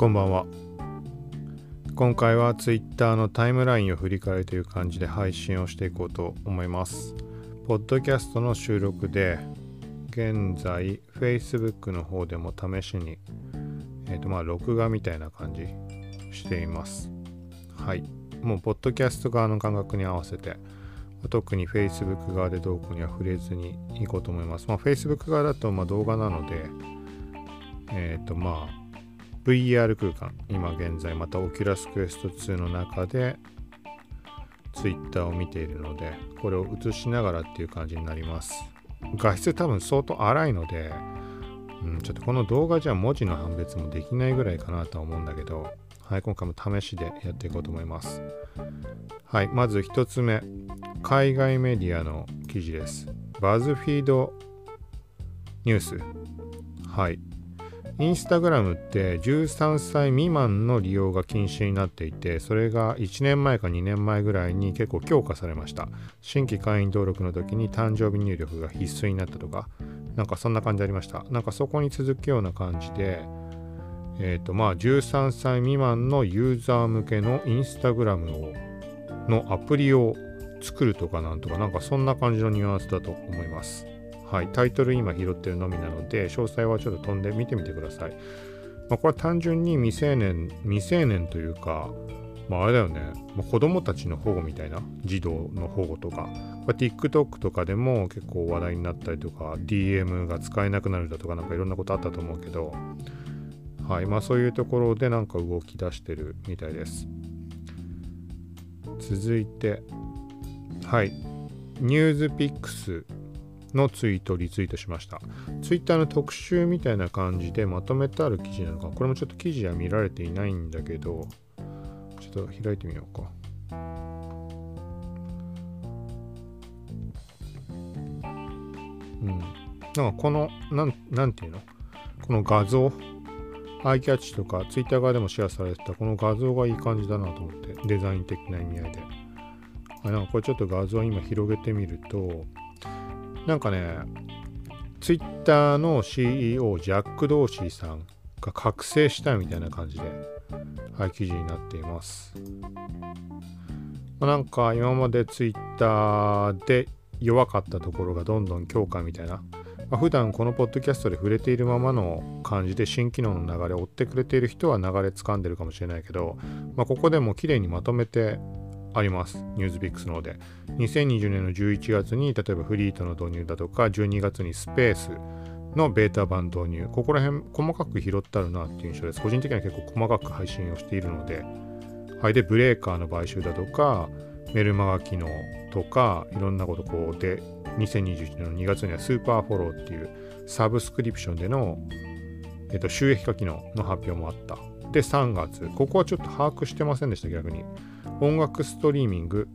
こんばんは。今回は Twitter のタイムラインを振り返るという感じで配信をしていこうと思います。ポッドキャストの収録で現在 Facebook の方でも試しにえっ、ー、とまあ録画みたいな感じしています。はい。もうポッドキャスト側の感覚に合わせて特に Facebook 側でどうこうには触れずにいこうと思います。まあ、Facebook 側だとま動画なので、えっ、ー、とまあ VR 空間、今現在また Oculus Quest 2の中で Twitter を見ているので、これを映しながらっていう感じになります。画質多分相当荒いので、うん、ちょっとこの動画じゃ文字の判別もできないぐらいかなとは思うんだけど、はい、今回も試しでやっていこうと思います。はい、まず1つ目、海外メディアの記事です。バズフィードニュース。はい。インスタグラムって13歳未満の利用が禁止になっていて、それが1年前か2年前ぐらいに結構強化されました。新規会員登録の時に誕生日入力が必須になったとか、なんかそんな感じありました。なんかそこに続くような感じで、えっ、ー、とまあ13歳未満のユーザー向けのインスタグラムをのアプリを作るとかなんとか、なんかそんな感じのニュアンスだと思います。はい、タイトル今拾ってるのみなので、詳細はちょっと飛んで見てみてください。まあ、これは単純に未成年、未成年というか、まあ、あれだよね、まあ、子供たちの保護みたいな、児童の保護とか、これ TikTok とかでも結構話題になったりとか、DM が使えなくなるだとか、なんかいろんなことあったと思うけど、はい、まあそういうところでなんか動き出してるみたいです。続いて、はい、 NewsPicks のツイートをリツイートしました。ツイッターの特集みたいな感じでまとめてある記事なのか、これもちょっと記事は見られていないんだけど、ちょっと開いてみようか。うん。なんかこの、なん、なんていうの？この画像、アイキャッチとかツイッター側でもシェアされてたこの画像がいい感じだなと思って、デザイン的な意味合いで。あなんかこれちょっと画像を今広げてみると、なんかね、ツイッターの CEO、ジャック・ドーシーさんが覚醒したみたいな感じで、はい、記事になっています。ま、なんか今までツイッターで弱かったところがどんどん強化みたいな、まあ、普段このポッドキャストで触れているままの感じで新機能の流れを追ってくれている人は流れ掴んでるかもしれないけど、まあ、ここでも綺麗にまとめてあります。ニュースビックスの方で。2020年の11月に、例えばフリートの導入だとか、12月にスペースのベータ版導入。ここら辺、細かく拾ってあるなっていう印象です。個人的には結構細かく配信をしているので。はい。で、ブレーカーの買収だとか、メルマガ機能とか、いろんなことこうで、2021年の2月にはスーパーフォローっていうサブスクリプションでの、えっと、収益化機能の発表もあった。で、3月。ここはちょっと把握してませんでした、逆に。音楽ストリーミング、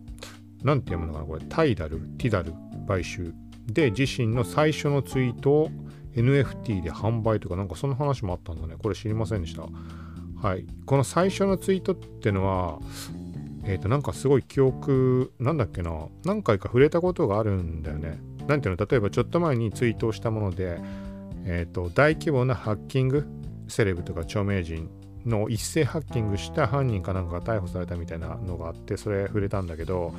なんて読むのかなこれ、タイダル、ティダル買収で自身の最初のツイートを NFT で販売とか、なんかその話もあったんだね。これ知りませんでした。はい。この最初のツイートってのは、えっ、ー、と、なんかすごい記憶、なんだっけな、何回か触れたことがあるんだよね。なんていうの、例えばちょっと前にツイートをしたもので、えっ、ー、と、大規模なハッキング、セレブとか著名人の一斉ハッキングした犯人かなんかが逮捕されたみたいなのがあってそれ触れたんだけど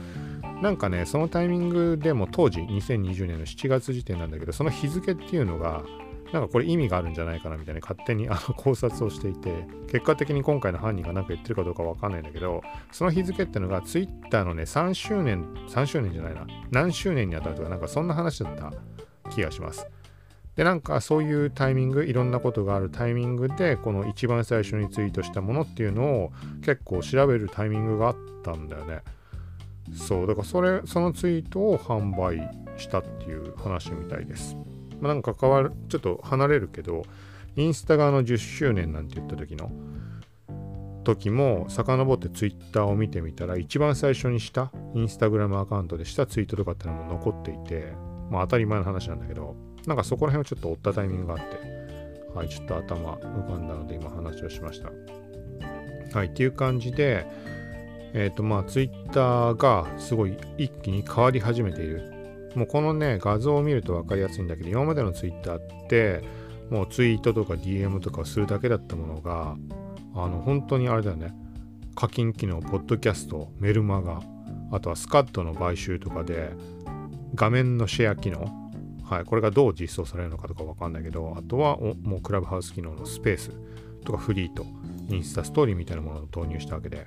なんかねそのタイミングでも当時2020年の7月時点なんだけどその日付っていうのがなんかこれ意味があるんじゃないかなみたいな勝手にあの考察をしていて結果的に今回の犯人が何か言ってるかどうかわかんないんだけどその日付ってのが Twitter のね3周年3周年じゃないな何周年にあたるとかなんかそんな話だった気がします。で、なんかそういうタイミング、いろんなことがあるタイミングで、この一番最初にツイートしたものっていうのを結構調べるタイミングがあったんだよね。そう、だからそれ、そのツイートを販売したっていう話みたいです。まあ、なんか関わる、ちょっと離れるけど、インスタ側の10周年なんて言った時の時も遡ってツイッターを見てみたら一番最初にしたインスタグラムアカウントでしたツイートとかってのも残っていてまあ当たり前の話なんだけどなんかそこら辺をちょっと追ったタイミングがあって、はい、ちょっと頭浮かんだので今話をしました。はい、っていう感じで、えっ、ー、とまあツイッターがすごい一気に変わり始めている。もうこのね、画像を見ると分かりやすいんだけど、今までのツイッターって、もうツイートとか DM とかをするだけだったものが、あの本当にあれだよね課金機能ポッドキャストメルマガあとはスカットの買収とかで画面のシェア機能はい、これがどう実装されるのかとかわかんないけど、あとはもうクラブハウス機能のスペースとかフリーとインスタストーリーみたいなものを導入したわけで、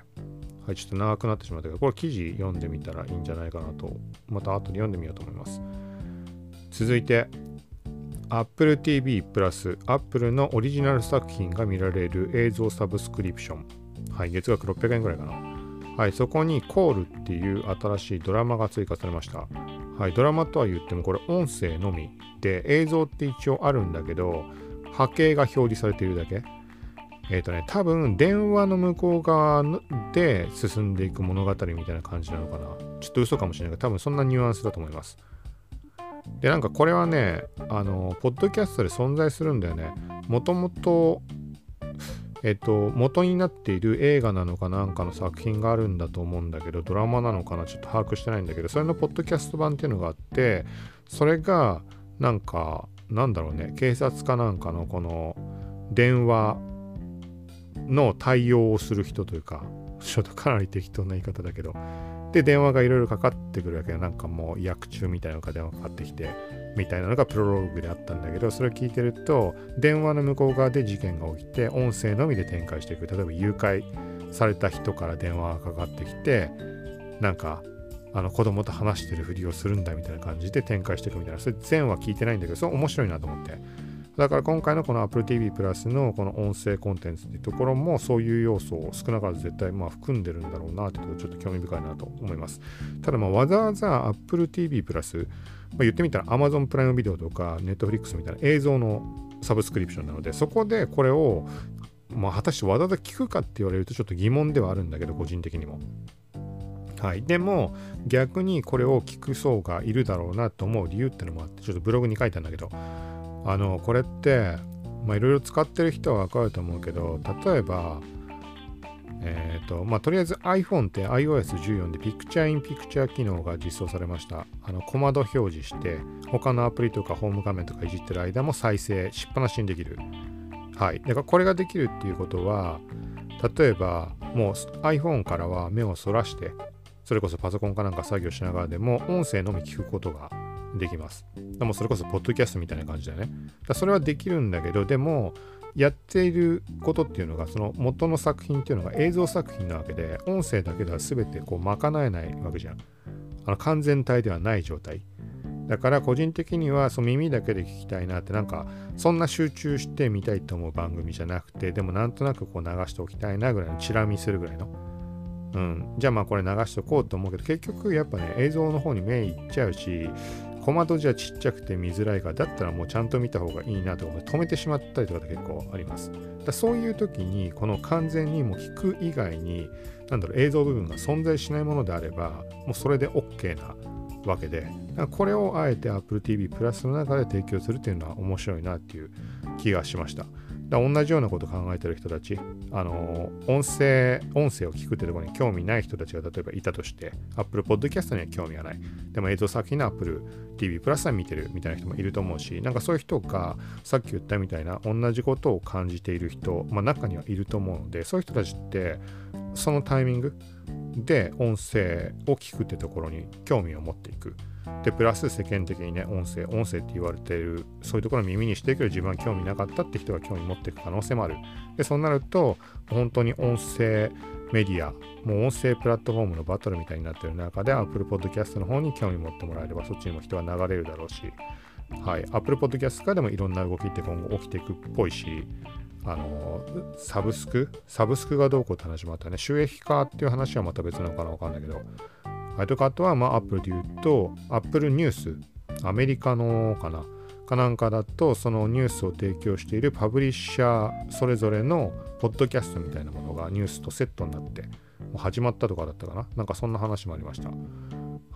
はい、ちょっと長くなってしまったけど、これ記事読んでみたらいいんじゃないかなと、また後で読んでみようと思います。続いて、Apple TV プラス Apple のオリジナル作品が見られる映像サブスクリプション。はい、月額600円ぐらいかな。はい、そこにコールっていう新しいドラマが追加されました。はい、ドラマとは言ってもこれ音声のみで映像って一応あるんだけど波形が表示されているだけ。えっ、ー、とね多分電話の向こう側で進んでいく物語みたいな感じなのかな。ちょっと嘘かもしれないけど多分そんなニュアンスだと思います。でなんかこれはねあのポッドキャストで存在するんだよね。もともとえっと、元になっている映画なのかなんかの作品があるんだと思うんだけど、ドラマなのかなちょっと把握してないんだけど、それのポッドキャスト版っていうのがあって、それが、なんか、なんだろうね、警察かなんかのこの電話の対応をする人というか、ちょっとかなり適当な言い方だけど、で、電話がいろいろかかってくるわけよ。なんかもう役中みたいなのが電話かかってきて、みたいなのがプロローグであったんだけど、それを聞いてると、電話の向こう側で事件が起きて、音声のみで展開していく。例えば誘拐された人から電話がかかってきて、なんか、あの子供と話してるふりをするんだみたいな感じで展開していくみたいな。それ全話聞いてないんだけど、それ面白いなと思って。だから今回のこの Apple TV プラスのこの音声コンテンツっていうところもそういう要素を少なからず絶対まあ含んでるんだろうなっていうとこちょっと興味深いなと思います。ただまあわざわざ Apple TV プラス、まあ、言ってみたら Amazon プライムビデオとか Netflix みたいな映像のサブスクリプションなのでそこでこれをまあ果たしてわざわざ聞くかって言われるとちょっと疑問ではあるんだけど個人的にも。はい、でも逆にこれを聞く層がいるだろうなと思う理由ってのもあってちょっとブログに書いたんだけどあのこれってまいろいろ使ってる人はわかると思うけど例えばえっ、ー、とまあとりあえず iPhone って iOS14 で Picture in Picture 機能が実装されました。あの小窓表示して他のアプリとかホーム画面とかいじってる間も再生しっぱなしにできる。はい。だからこれができるっていうことは例えばもう iPhone からは目をそらしてそれこそパソコンかなんか作業しながらでも音声のみ聞くことができます。でもそれこそポッドキャストみたいな感じだよね。だそれはできるんだけど、でもやっていることっていうのがその元の作品っていうのが映像作品なわけで音声だけでは全てこう賄えないわけじゃん。あの完全体ではない状態。だから個人的にはその耳だけで聞きたいなってなんかそんな集中してみたいと思う番組じゃなくてでもなんとなくこう流しておきたいなぐらいのチラ見するぐらいの。うん、じゃあまあこれ流しておこうと思うけど結局やっぱね映像の方に目いっちゃうし小窓じゃちっちゃくて見づらいからだったらもうちゃんと見た方がいいなとか止めてしまったりとかって結構あります。だそういう時にこの完全にもう聞く以外に何だろう映像部分が存在しないものであればもうそれで OK なわけで。これをあえて Apple TV プラスの中で提供するっていうのは面白いなっていう気がしました。だ同じようなこと考えてる人たち、あの音声、音声を聞くってところに興味ない人たちが例えばいたとして、Apple Podcast には興味がない。でも映像作品の Apple TV プラスは見てるみたいな人もいると思うし、なんかそういう人がさっき言ったみたいな同じことを感じている人、まあ中にはいると思うので、そういう人たちってそのタイミングで音声を聞くってところに興味を持っていく。で、プラス世間的にね、音声、音声って言われている、そういうところを耳にしていくけど自分は興味なかったって人が興味持っていく可能性もある。で、そうなると、本当に音声メディア、もう音声プラットフォームのバトルみたいになってる中で、Apple Podcast の方に興味持ってもらえれば、そっちにも人は流れるだろうし、はい、Apple Podcast からでもいろんな動きって今後起きていくっぽいし、あのサブスク？サブスクがどうこうって話もあったね。収益化っていう話はまた別なのかなわかんないけど。はい、とかあとは、まあ、Apple で言うと、Apple ニュース、アメリカのかな、かなんかだと、そのニュースを提供しているパブリッシャーそれぞれのポッドキャストみたいなものがニュースとセットになって、もう始まったとかだったかな。なんかそんな話もありました。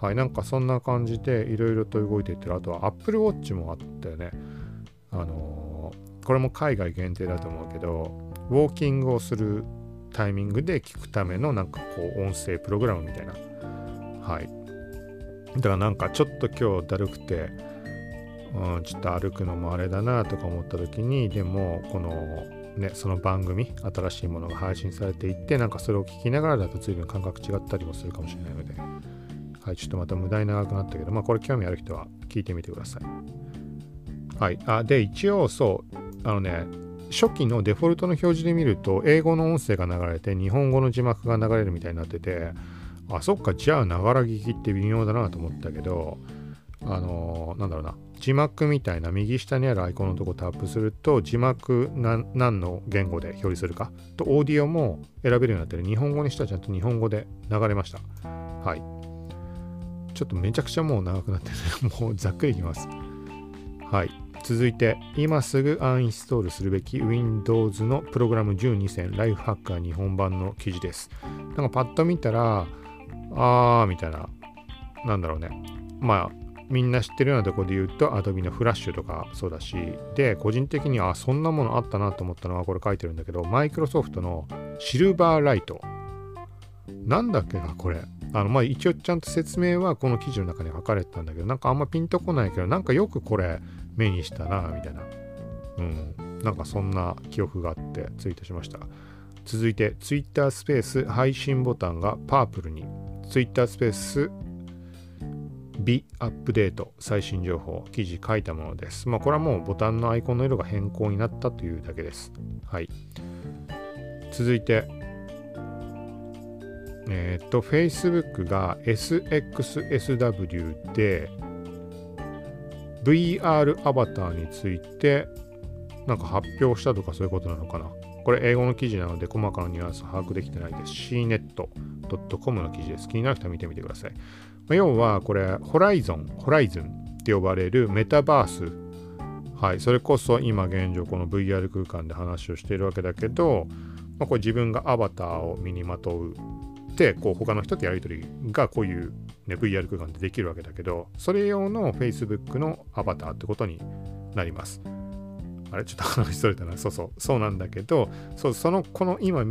はい、なんかそんな感じでいろいろと動いていってる。あとは Apple Watch もあったよね。あのー、これも海外限定だと思うけど、ウォーキングをするタイミングで聞くためのなんかこう音声プログラムみたいなはいだからなんかちょっと今日だるくて、うん、ちょっと歩くのもあれだなとか思った時にでもこのね、その番組、新しいものが配信されていって、なんかそれを聞きながらだと随分感覚違ったりもするかもしれないので、はい、ちょっとまた無駄に長くなったけど、まあこれ興味ある人は聞いてみてください。はい。あ、で、一応そう、あのね、初期のデフォルトの表示で見ると、英語の音声が流れて、日本語の字幕が流れるみたいになってて、あ、そっか、じゃあ、ながら聞きって微妙だなと思ったけど、あのー、なんだろうな、字幕みたいな右下にあるアイコンのとこタップすると、字幕何の言語で表示するかと、オーディオも選べるようになってる。日本語にしたらちゃんと日本語で流れました。はい。ちょっとめちゃくちゃもう長くなってる もうざっくりいきます。はい。続いて、今すぐアンインストールするべき Windows のプログラム12選ライフハッカー日本版の記事です。なんかパッと見たら、あーみたいな、なんだろうね。まあ、みんな知ってるようなとこで言うと Adobe のフラッシュとかそうだし。で個人的にはそんなものあったなと思ったのはこれ書いてるんだけどマイクロソフトのシルバーライト。なんだっけなこれ。あのまあ一応ちゃんと説明はこの記事の中に書かれてたんだけどなんかあんまピンとこないけどなんかよくこれ目にしたなみたいな。うん。なんかそんな記憶があってツイートしました。続いて Twitter スペース配信ボタンがパープルに。Twitter スペース美アップデート最新情報記事書いたものです。まあこれはもうボタンのアイコンの色が変更になったというだけです。はい。続いて、えっ、と Facebook が SXSW で VR アバターについてなんか発表したとかそういうことなのかな。これ英語の記事なので細かなニュアンス把握できてないです。cnet.com の記事です。気になる人は見てみてください。まあ要はこれ、ホライゾン、ホライズンって呼ばれるメタバース。はい、それこそ今現状この VR 空間で話をしているわけだけど、まあ、これ自分がアバターを身にまとうでこう他の人とやり取りがこういう、ね、VR 空間でできるわけだけどそれ用の Facebook のアバターってことになります。あれ？ちょっと話しそれたな。そうそう。そうなんだけど、そうその、この今、あ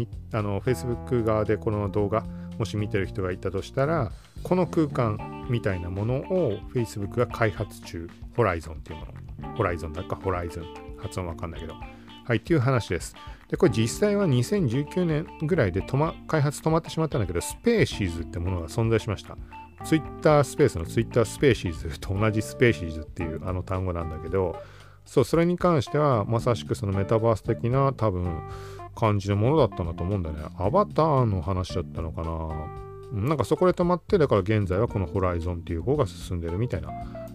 の、Facebook 側でこの動画、もし見てる人がいたとしたら、この空間みたいなものを Facebook が開発中、Horizon っていうもの。 Horizon だか Horizon。発音わかんないけど。はい、っていう話です。で、これ実際は2019年ぐらいで止、ま、開発止まってしまったんだけど、 Spaces ってものが存在しました。Twitter スペースの Twitter スペーシーズと同じスペーシーズっていうあの単語なんだけど、そう、それに関してはまさしくそのメタバース的な多分感じのものだったんだと思うんだよね。アバターの話だったのかな。なんかそこで止まって、だから現在はこの Horizon っていう方が進んでるみたいな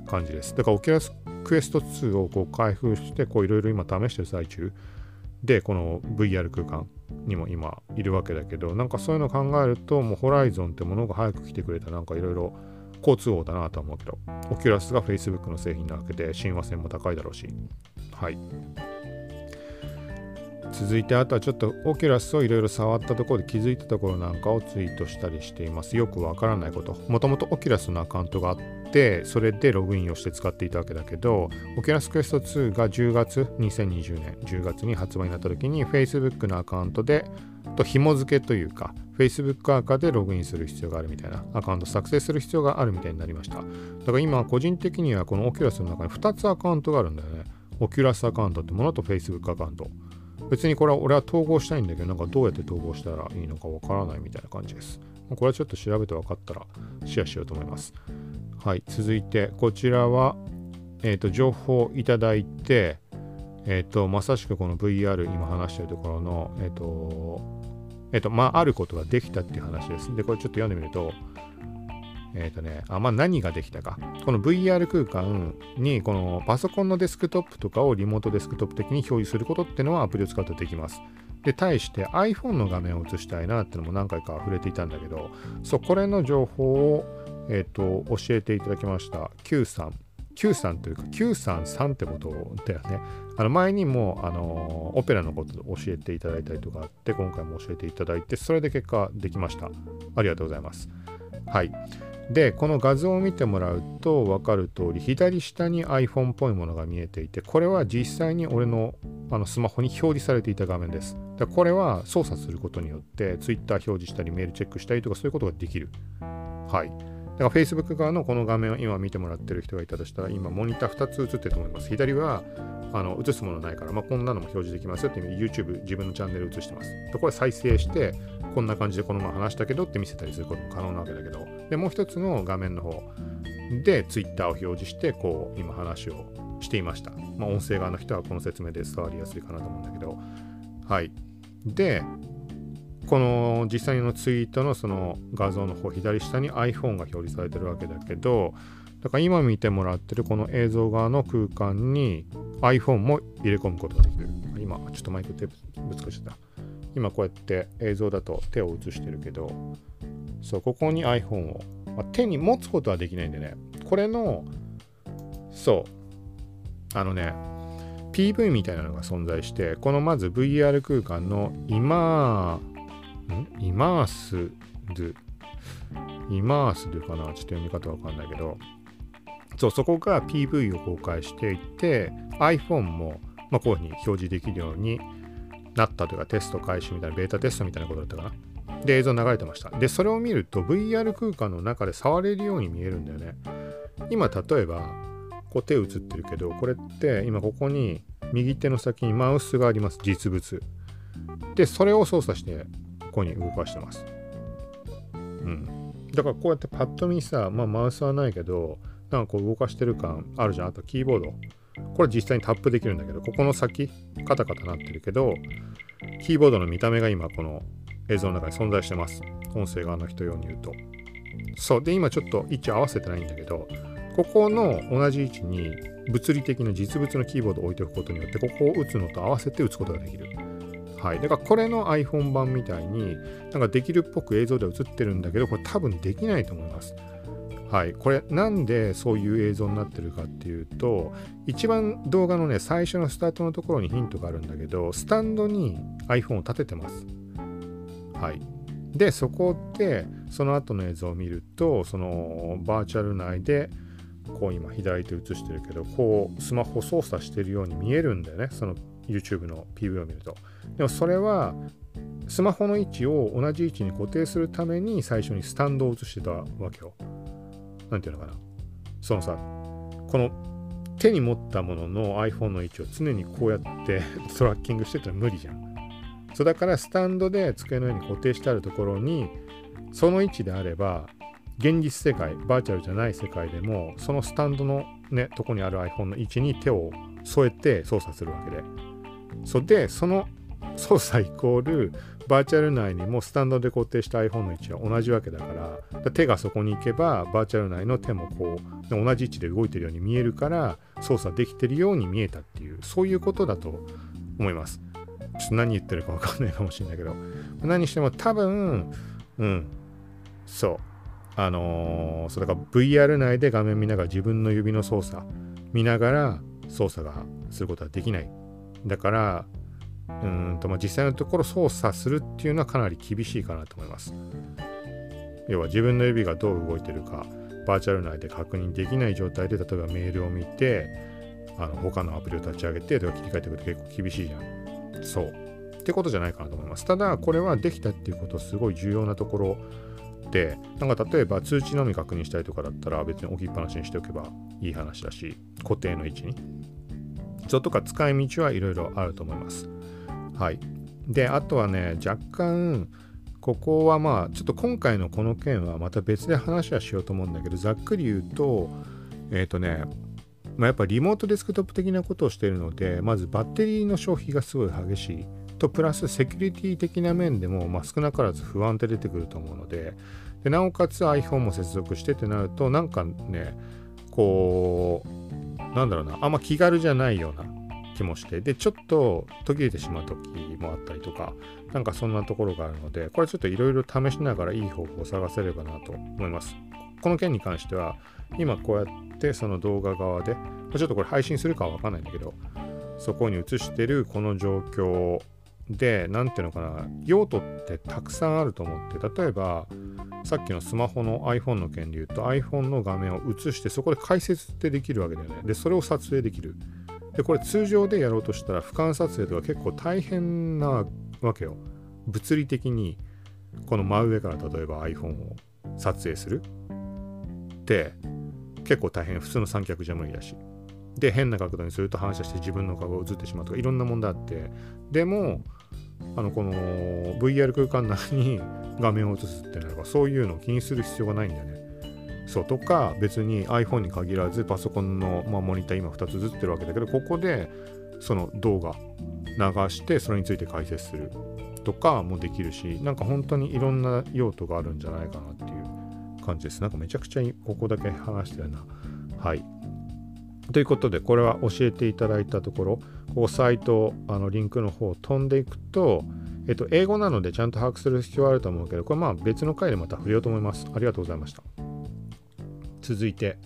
感じです。だから Oculus Quest 2をこう開封して、こういろいろ今試してる最中で、この VR 空間にも今いるわけだけど、なんかそういうのを考えると、もう Horizon ってものが早く来てくれたなんかいろいろ好都合だなと思うけど、 Oculus が Facebook の製品なわけで親和性も高いだろうし、はい。続いてあとはちょっと Oculus をいろいろ触ったところで気づいたところなんかをツイートしたりしています。よくわからないこと。もともと Oculus のアカウントがあってそれでログインをして使っていたわけだけど Oculus Quest 2が10月2020年10月に発売になった時に Facebook のアカウントでと紐付けというか Facebook アカでログインする必要があるみたいなアカウント作成する必要があるみたいになりました。だから今個人的にはこの Oculus の中に2つアカウントがあるんだよね。 Oculus アカウントってものと Facebook アカウント。別にこれは俺は統合したいんだけど、なんかどうやって統合したらいいのかわからないみたいな感じです。これはちょっと調べて分かったらシェアしようと思います。はい、続いてこちらは、えーと、情報いただいて、えっ、ー、と、まさしくこの VR 今話してるところの、えっ、ー、と、えっ、と、まあ、あることができたっていう話です。で、これちょっと読んでみると、えっ、ー、とね、あ、まあ、何ができたか。この VR 空間に、このパソコンのデスクトップとかをリモートデスクトップ的に表示することっていうのはアプリを使うとできます。で、対して iPhone の画面を映したいなってのも何回か触れていたんだけど、そう、これの情報を、えっ、ー、と、教えていただきました。Q さん。Q さんというか Q さんさんってことだよね。あの前にもあのオペラのことを教えていただいたりとかあって今回も教えていただいてそれで結果できました。ありがとうございます。はい。でこの画像を見てもらうと分かる通り左下に iPhone っぽいものが見えていてこれは実際に俺のあのスマホに表示されていた画面ですでこれは操作することによって Twitter 表示したりメールチェックしたりとかそういうことができるはいだから Facebook 側のこの画面を今見てもらってる人がいたとしたら、今モニター2つ映ってると思います。左はあの映すものないから、まあ、こんなのも表示できますよって意味で YouTube 自分のチャンネル映してます。でこれ再生して、こんな感じでこのまま話したけどって見せたりすることも可能なわけだけど、で、もう一つの画面の方で Twitter を表示して、こう今話をしていました。まあ、音声側の人はこの説明で伝わりやすいかなと思うんだけど、はい。で、この実際のツイートのその画像の方左下に iPhone が表示されてるわけだけどだから今見てもらってるこの映像側の空間に iPhone も入れ込むことができる今ちょっとマイクテープぶつかっちゃった今こうやって映像だと手を映してるけどそうここに iPhone を、まあ、手に持つことはできないんでね。これのそう。あのね PV みたいなのが存在してこのまず VR 空間の今ん？イマースドイマースドかな？ちょっと読み方わかんないけど。そうそこが PV を公開していって iPhone も、まあ、こういうふうに表示できるようになったというかテスト開始みたいなベータテストみたいなことだったかな？で映像流れてましたでそれを見ると VR 空間の中で触れるように見えるんだよね今例えばこう手映ってるけどこれって今ここに右手の先にマウスがあります実物でそれを操作してここに動かしてます。うん。だからこうやってパッと見さ、まあマウスはないけど、なんかこう動かしてる感あるじゃん。あとキーボード。これ実際にタップできるんだけど、ここの先、カタカタなってるけど、キーボードの見た目が今この映像の中に存在してます。音声側の人用に言うと。そう。で、今ちょっと位置合わせてないんだけど、ここの同じ位置に物理的な実物のキーボードを置いておくことによって、ここを打つのと合わせて打つことができる。はい。だからこれの iPhone 版みたいになんかできるっぽく映像では映ってるんだけど、これ多分できないと思います。はい。これなんでそういう映像になってるかっていうと、一番動画のね、最初のスタートのところにヒントがあるんだけど、スタンドに iPhone を立ててます。はい。で、そこで、その後の映像を見ると、そのバーチャル内で、こう今左手映してるけど、こうスマホ操作してるように見えるんだよね。その YouTube の PV を見ると。でもそれはスマホの位置を同じ位置に固定するために最初にスタンドを映してたわけよ。なんていうのかな。そのさ、この手に持ったものの iPhone の位置を常にこうやって トラッキングしてたら無理じゃん。そうだからスタンドで机の上に固定してあるところにその位置であれば現実世界バーチャルじゃない世界でもそのスタンドのねとこにある iPhone の位置に手を添えて操作するわけで。そでその操作イコールバーチャル内にもスタンドで固定した iPhone の位置は同じわけだから手がそこに行けばバーチャル内の手もこう同じ位置で動いてるように見えるから操作できてるように見えたっていうそういうことだと思います。ちょっと何言ってるか分かんないかもしれないけど何しても多分うんそうあのー、それか VR 内で画面見ながら自分の指の操作見ながら操作がすることはできないだからうんとまあ実際のところ操作するっていうのはかなり厳しいかなと思います。要は自分の指がどう動いてるかバーチャル内で確認できない状態で例えばメールを見てあの他のアプリを立ち上げてとか切り替えていくと結構厳しいじゃん。そう。ってことじゃないかなと思います。ただこれはできたっていうことすごい重要なところでなんか例えば通知のみ確認したいとかだったら別に置きっぱなしにしておけばいい話だし固定の位置に。そとか使い道はいろいろあると思います。はい。で、あとはね、若干、ここはまあ、ちょっと今回のこの件はまた別で話はしようと思うんだけど、ざっくり言うと、えっ、ー、とね、まあ、やっぱリモートデスクトップ的なことをしているので、まずバッテリーの消費がすごい激しい。と、プラスセキュリティ的な面でも、まあ、少なからず不安って出てくると思うので、でなおかつ iPhone も接続してってなると、なんかね、こう、なんだろうな、あんま気軽じゃないような気もして、で、ちょっと途切れてしまう時もあったりとか、なんかそんなところがあるので、これちょっといろいろ試しながらいい方法を探せればなと思います。この件に関しては、今こうやってその動画側で、ちょっとこれ配信するかはわかんないんだけど、そこに映してるこの状況で、何ていうのかな、用途ってたくさんあると思って、例えば、さっきのスマホの iPhone の件で言うと iPhone の画面を映してそこで解説ってできるわけだよね。で、それを撮影できる。で、これ通常でやろうとしたら俯瞰撮影とか結構大変なわけよ。物理的にこの真上から例えば iPhone を撮影する。って結構大変普通の三脚じゃ無理だしで変な角度にすると反射して自分の顔が映ってしまうとかいろんな問題あって。でもあのこの VR 空間内に画面を映すってなればそういうのを気にする必要がないんだよね。そうとか別に iPhone に限らずパソコンの、まあ、モニター今2つ映ってるわけだけどここでその動画流してそれについて解説するとかもできるしなんか本当にいろんな用途があるんじゃないかなっていう。感じですなんかめちゃくちゃここだけ話してるなはいということでこれは教えていただいたところここサイトあのリンクの方飛んでいくとえっと、英語なのでちゃんと把握する必要はあると思うけど、これまあ別の回でまた触れようと思います。ありがとうございました。続いて、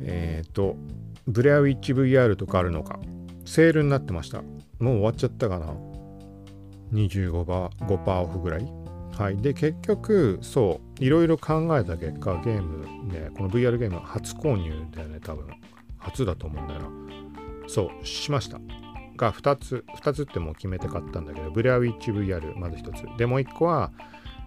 えっ、ー、と、 Blair Witch VR とかあるのか。セールになってました。もう終わっちゃったかな。25%, 5%オフぐらい。はい。で、結局、そう、いろいろ考えた結果、ゲームね、この VR ゲーム初購入だよね、多分。初だと思うんだよな。そう、しました。が2つ、2つってもう決めて買ったんだけど、 Blair Witch VR、まず1つ。で、もう1個は、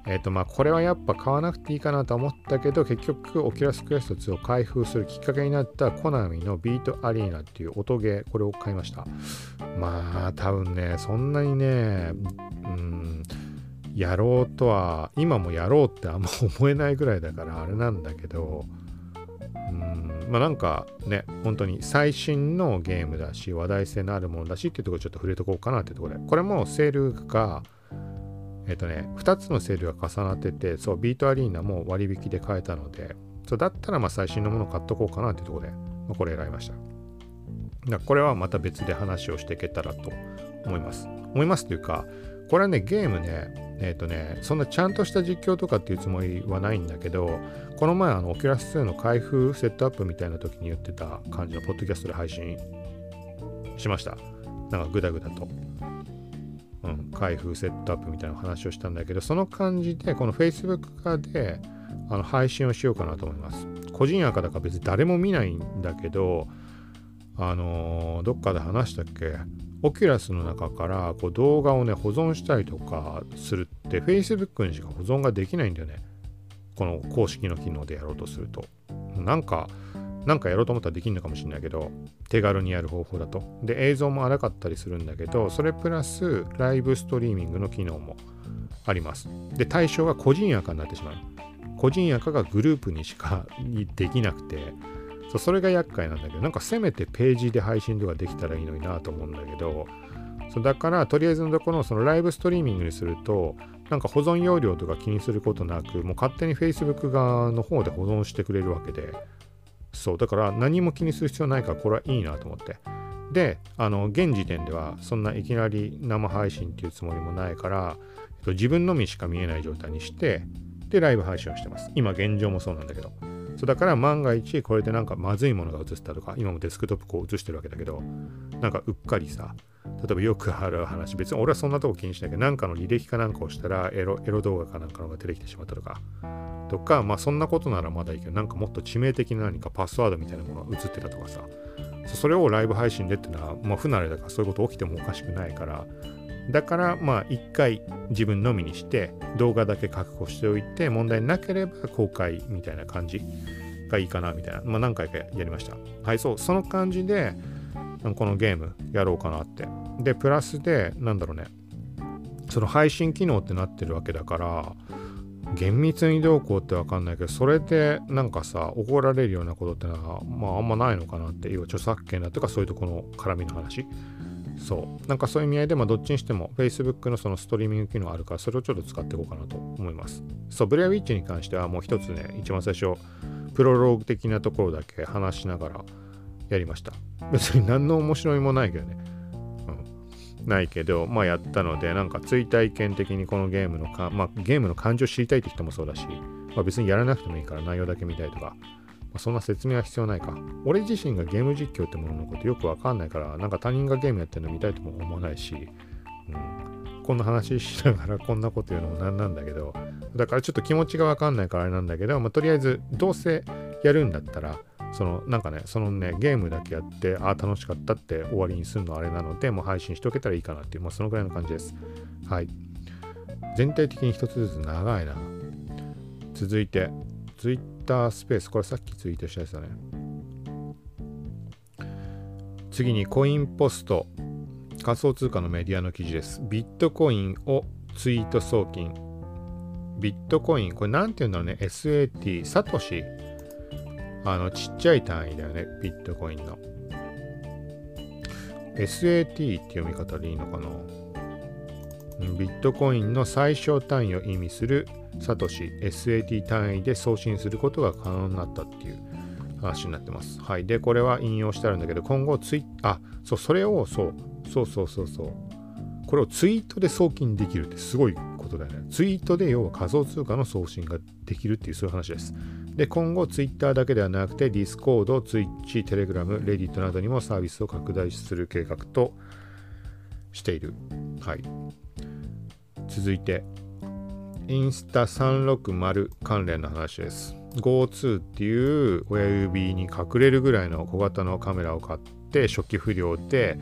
えっ、ー、とまあこれはやっぱ買わなくていいかなと思ったけど結局 Oculus Quest 2を開封するきっかけになったコナミの BEAT ARENA っていう音ゲーこれを買いましたまあ多分ねそんなにねうんやろうとは今もやろうってあんま思えないぐらいだからあれなんだけどうんまあなんかね本当に最新のゲームだし話題性のあるものだしっていうところちょっと触れとこうかなっていうところでこれもセールがえっ、とね、2つのセールが重なってて、そう、ビートアリーナも割引で買えたので、そうだったらまあ最新のもの買っとこうかなっていうところで、まあ、これ選びました。だこれはまた別で話をしていけたらと思います。思いますというか、これはね、ゲームね、えっ、ー、とね、そんなちゃんとした実況とかっていうつもりはないんだけど、この前、あの、 Oculus 2の開封セットアップみたいな時に言ってた感じのポッドキャストで配信しました。なんかグダグダと。うん、開封セットアップみたいな話をしたんだけど、その感じで、この Facebook 化であの配信をしようかなと思います。個人アカだから別に誰も見ないんだけど、あのー、どっかで話したっけ？オキュラスの中からこう動画をね、保存したりとかするって Facebook にしか保存ができないんだよね。この公式の機能でやろうとすると。なんか、なんかやろうと思ったらできるのかもしれないけど、手軽にやる方法だと。で、映像も荒かったりするんだけど、それプラスライブストリーミングの機能もあります。で、対象が個人アカになってしまう。個人アカがグループにしかできなくて、そうそれが厄介なんだけど、なんかせめてページで配信とかできたらいいのになと思うんだけど、そうだからとりあえずのところそのライブストリーミングにするとなんか保存容量とか気にすることなくもう勝手に Facebook 側の方で保存してくれるわけでそう、だから何も気にする必要ないから、これはいいなと思って。で、あの、現時点では、そんないきなり生配信っていうつもりもないから、えっと、自分のみしか見えない状態にして、で、ライブ配信をしてます。今、現状もそうなんだけど。そうだから万が一これでなんかまずいものが映ったとか、今もデスクトップこう映してるわけだけど、なんかうっかりさ、例えばよくある話、別に俺はそんなとこ気にしないけど、なんかの履歴かなんかをしたらエロエロ動画かなんかのが出てきてしまったとか、とか、まあそんなことならまだいいけど、なんかもっと致命的な何かパスワードみたいなものが映ってたとかさ、それをライブ配信でっていうのは、まあ不慣れだからそういうこと起きてもおかしくないから、だからまあ一回自分のみにして動画だけ確保しておいて問題なければ公開みたいな感じがいいかなみたいな、まあ何回かやりました。はい、そう、その感じでこのゲームやろうかなって。で、プラスで、なんだろうね、その配信機能ってなってるわけだから、厳密にどうこうってわかんないけど、それでなんかさ、怒られるようなことってのは、まああんまないのかなって、要は著作権だとかそういうとこの絡みの話。そう。なんかそういう意味合いで、まあどっちにしても Facebook のそのストリーミング機能あるから、それをちょっと使っていこうかなと思います。そう、ブレアウィッチに関してはもう一つね、一番最初、プロローグ的なところだけ話しながらやりました。別に何の面白いもないけどね。うんないけど、まあやったので、なんか追体験的にこのゲームのか、まあゲームの感情を知りたいって人もそうだし、まあ別にやらなくてもいいから内容だけ見たいとか、まあ、そんな説明は必要ないか。俺自身がゲーム実況ってもののことよくわかんないから、なんか他人がゲームやってるの見たいとも思わないし、うん、こんな話しながらこんなこと言うのもなんなんだけど、だからちょっと気持ちがわかんないからあれなんだけど、まあとりあえずどうせやるんだったら、そのなんかね、そのね、ゲームだけやって、ああ、楽しかったって終わりにするのあれなので、もう配信しておけたらいいかなっていう、まあそのぐらいの感じです。はい。全体的に一つずつ長いな。続いて、ツイッタースペース、これさっきツイートしたやつだね。次にコインポスト、仮想通貨のメディアの記事です。ビットコインをツイート送金。ビットコイン、これなんていうんだろうね、SAT、サトシ？あの、ちっちゃい単位だよね、ビットコインの。SAT って読み方でいいのかな？ビットコインの最小単位を意味するサトシ SAT 単位で送信することが可能になったっていう話になってます。はい。で、これは引用してあるんだけど、今後ツイあ、そう、それを、そう、そうそうそうそう。これをツイートで送金できるってすごいことだよね。ツイートで要は仮想通貨の送信ができるっていうそういう話です。で、今後ツイッターだけではなくて、ディスコード、ツイッチ、テレグラム、レディットなどにもサービスを拡大する計画としている。はい。続いて、インスタ360関連の話です。GO2 っていう親指に隠れるぐらいの小型のカメラを買って初期不良で、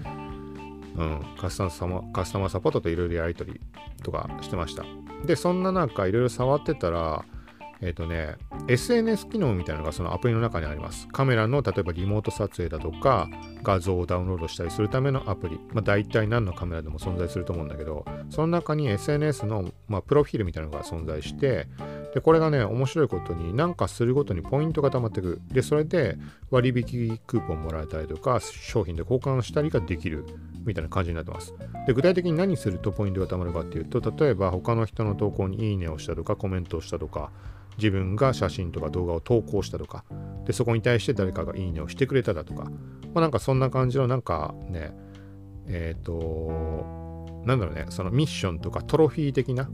うん、カスタマカスタマーサポートといろいろやり取りとかしてました。で、そんな中いろいろ触ってたら、えっ、ー、とね、SNS 機能みたいなのがそのアプリの中にあります。カメラの例えばリモート撮影だとか、画像をダウンロードしたりするためのアプリ。まあ大体何のカメラでも存在すると思うんだけど、その中に SNS の、まあ、プロフィールみたいなのが存在して、で、これがね、面白いことになんかするごとにポイントが溜まってくる。で、それで割引クーポンもらえたりとか、商品で交換したりができるみたいな感じになってます。で、具体的に何するとポイントが貯まるかっていうと、例えば他の人の投稿にいいねをしたとか、コメントをしたとか、自分が写真とか動画を投稿したとか、で、そこに対して誰かがいいねをしてくれただとか、まあなんかそんな感じのなんかね、えっ、ー、と、なんだろうね、そのミッションとかトロフィー的な、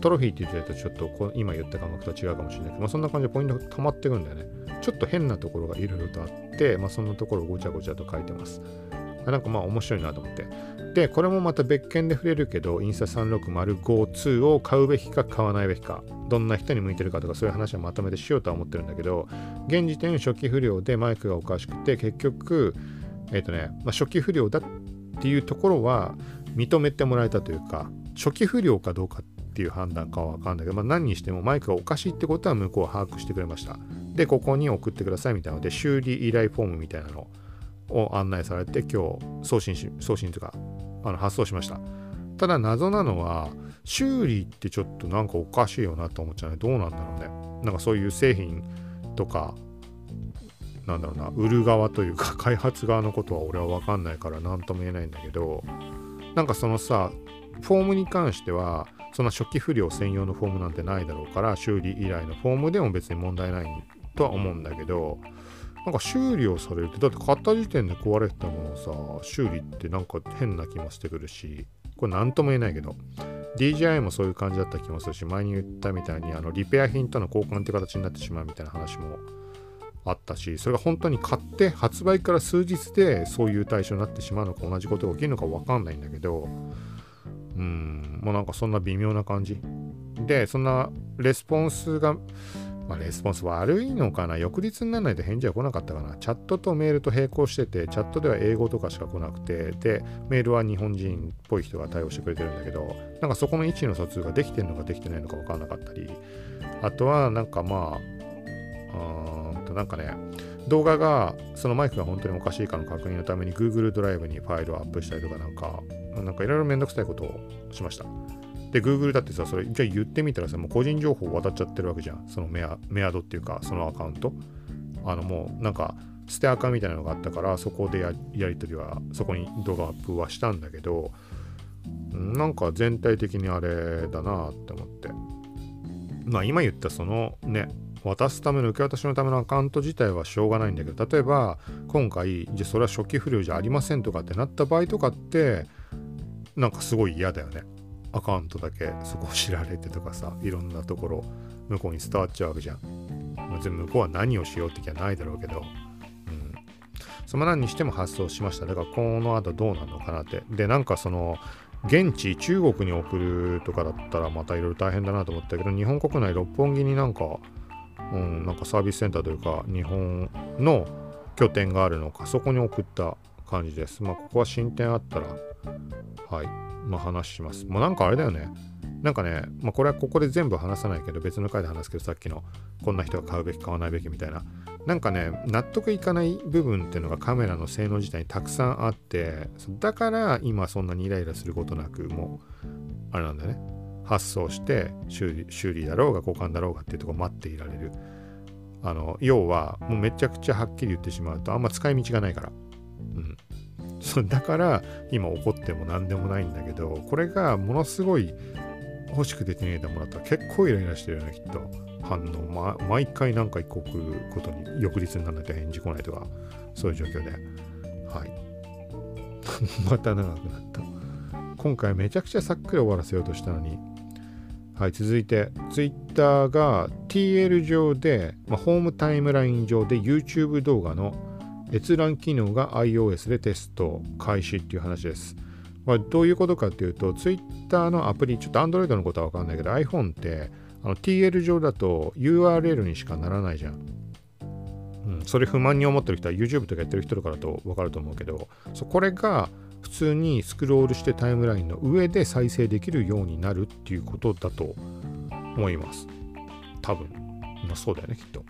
トロフィーって言ってるとちょっとこ今言った感覚とは違うかもしれないけど、まあ、そんな感じでポイントが溜まってくんだよね。ちょっと変なところがいろいろとあって、まあ、そんなところをごちゃごちゃと書いてます。なんかまあ面白いなと思って。で、これもまた別件で触れるけど、インスタ36052を買うべきか買わないべきか、どんな人に向いてるかとかそういう話はまとめてしようとは思ってるんだけど、現時点初期不良でマイクがおかしくて、結局、えっ、ー、とね、まあ、初期不良だっていうところは認めてもらえたというか、初期不良かどうかっていう判断かはわかんないけど、まあ、何にしてもマイクがおかしいってことは向こうは把握してくれました。で、ここに送ってくださいみたいなので、修理依頼フォームみたいなのを案内されて、今日送信し、送信というか、あの発送しました。ただ謎なのは、修理ってちょっとなんかおかしいよなと思っちゃうね。どうなんだろうね。なんかそういう製品とか、なんだろうな、売る側というか、開発側のことは俺はわかんないから何とも言えないんだけど、なんかそのさ、フォームに関しては、そんな初期不良専用のフォームなんてないだろうから、修理依頼のフォームでも別に問題ないとは思うんだけど、なんか修理をされるって、だって買った時点で壊れてたものをさ、修理ってなんか変な気もしてくるし、これ何とも言えないけど、DJI もそういう感じだった気もするし、前に言ったみたいに、あの、リペア品との交換って形になってしまうみたいな話もあったし、それが本当に買って発売から数日でそういう対象になってしまうのか同じことが起きるのかわかんないんだけど、うん、もうなんかそんな微妙な感じ。で、そんなレスポンスがまあ、レスポンス悪いのかな？翌日にならないと返事は来なかったかな？チャットとメールと並行してて、チャットでは英語とかしか来なくて、で、メールは日本人っぽい人が対応してくれてるんだけど、なんかそこの位置の疎通ができてるのかできてないのか分からなかったり、あとはなんかまあ、うーんとなんかね、動画がそのマイクが本当におかしいかの確認のために Google ドライブにファイルをアップしたりとかなんか、なんかいろいろめんどくさいことをしました。で、Google だってさ、それ、じゃあ言ってみたらさ、もう個人情報渡っちゃってるわけじゃん。そのメアメアドっていうか、そのアカウント。あの、もう、なんか、捨てアカみたいなのがあったから、そこでやり取りは、そこに動画アップはしたんだけど、なんか全体的にあれだなって思って。まあ今言ったそのね、渡すための受け渡しのためのアカウント自体はしょうがないんだけど、例えば今回、じゃそれは初期不良じゃありませんとかってなった場合とかって、なんかすごい嫌だよね。アカウントだけそこを知られてとかさいろんなところ向こうに伝わっちゃうわけじゃん、ま、全部向こうは何をしようって気はないだろうけど。うん。その何にしても発送しました。だからこの後どうなるのかなって。でなんかその現地中国に送るとかだったらまたいろいろ大変だなと思ったけど日本国内六本木になんかうんなんかサービスセンターというか日本の拠点があるのかそこに送った感じです。まあここは進展あったらはい。まあ、話します。もうなんかあれだよね。なんかね、まあ、これはここで全部話さないけど別の回で話すけどさっきのこんな人が買うべき買わないべきみたいな。なんかね納得いかない部分っていうのがカメラの性能自体にたくさんあってだから今そんなにイライラすることなくもうあれなんだね。発送して修理修理だろうが交換だろうがっていうとこ待っていられる。あの要はもうめちゃくちゃはっきり言ってしまうとあんま使い道がないから。うん。そうだから今怒っても何でもないんだけどこれがものすごい欲しくて手に入れたものだったら結構イライラしてるよねきっと。反応、ま、毎回なんか一個来ることに翌日にならないと返事来ないとかそういう状況で。はい。また長くなった。今回めちゃくちゃさっくり終わらせようとしたのに。はい、続いて、Twitter が TL 上で、まあ、ホームタイムライン上で YouTube 動画の閲覧機能が iOS でテスト開始っていう話です。まあ、どういうことかっていうと、Twitter のアプリ、ちょっと Android のことはわかんないけど、iPhone ってあの TL 上だと URL にしかならないじゃん。うん、それ不満に思ってる人は YouTube とかやってる人とかだとわかると思うけど、そこれが普通にスクロールしてタイムラインの上で再生できるようになるっていうことだと思います。多分。まあそうだよね、きっと。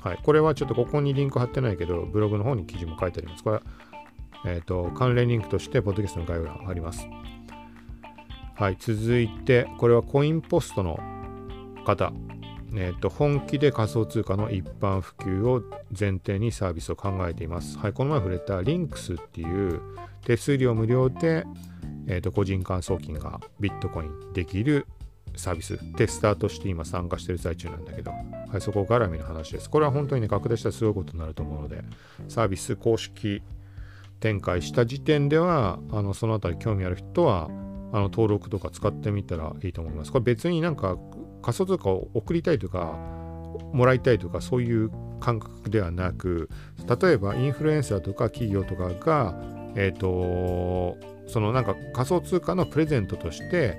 はい。これはちょっとここにリンク貼ってないけど、ブログの方に記事も書いてあります。これは、えっ、ー、と、関連リンクとして、ポッドキャストの概要欄貼ります。はい。続いて、これはコインポストの方。えーと、本気で仮想通貨の一般普及を前提にサービスを考えています。はい、この前触れたリンクスっていう手数料無料で、えーと、個人間送金がビットコインできるサービステスターとして今参加してる最中なんだけど、はい、そこ絡みの話です。これは本当にね、拡大したらすごいことになると思うので、サービス公式展開した時点では、あのそのあたり興味ある人は、あの登録とか使ってみたらいいと思います。これ別になんか仮想通貨を送りたいとか、もらいたいとか、そういう感覚ではなく、例えばインフルエンサーとか企業とかが、えっ、ー、と、そのなんか仮想通貨のプレゼントとして、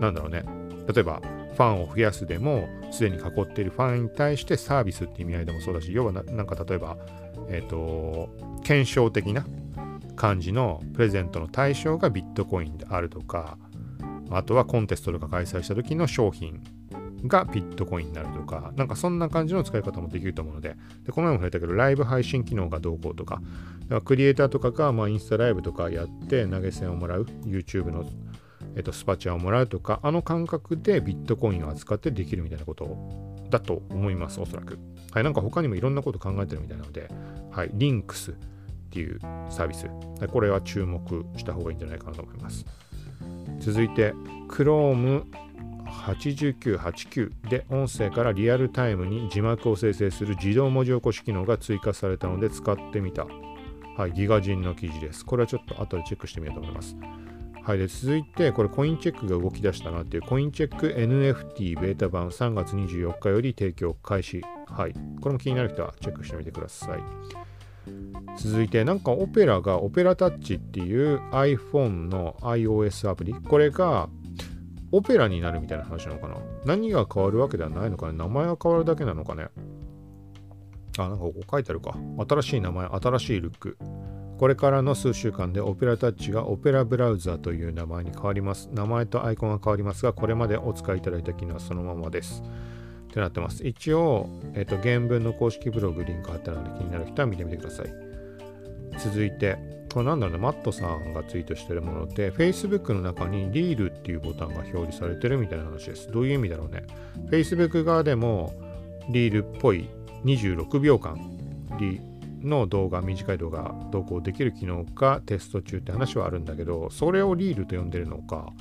なんだろうね、例えばファンを増やすでも、すでに囲っているファンに対してサービスっていう意味合いでもそうだし、要はなんか例えば、えっ、ー、と、検証的な感じのプレゼントの対象がビットコインであるとか、あとはコンテストとか開催した時の商品がビットコインになるとか、なんかそんな感じの使い方もできると思うので、でこの前も触れたけど、ライブ配信機能がどうこうとか、かクリエイターとかが、まあ、インスタライブとかやって投げ銭をもらう、YouTube の、えっと、スパチャをもらうとか、あの感覚でビットコインを扱ってできるみたいなことだと思います、おそらく。はい、なんか他にもいろんなこと考えてるみたいなので、はい、リンクスっていうサービス、これは注目した方がいいんじゃないかなと思います。続いて、Chrome 8989で音声からリアルタイムに字幕を生成する自動文字起こし機能が追加されたので使ってみた。はい、ギガ人の記事です。これはちょっと後でチェックしてみようと思います。はい、で続いて、これコインチェックが動き出したなっていうコインチェック NFT ベータ版3月24日より提供開始。はい、これも気になる人はチェックしてみてください。続いて、なんかオペラがオペラタッチっていう iPhone の iOS アプリ、これがオペラになるみたいな話なのかな？何が変わるわけではないのかね？名前が変わるだけなのかね？あ、なんかここ書いてあるか。新しい名前、新しいルック。これからの数週間でオペラタッチがオペラブラウザという名前に変わります。名前とアイコンが変わりますが、これまでお使いいただいた機能はそのままです。ってなってます。一応、えっ、と、原文の公式ブログリンク貼ってあるので気になる人は見てみてください。続いて、これなんだろうね、マットさんがツイートしてるもので、Facebook の中にリールっていうボタンが表示されてるみたいな話です。どういう意味だろうね。Facebook 側でもリールっぽい26秒間の動画、短い動画投稿できる機能がテスト中って話はあるんだけど、それをリールと呼んでるのか、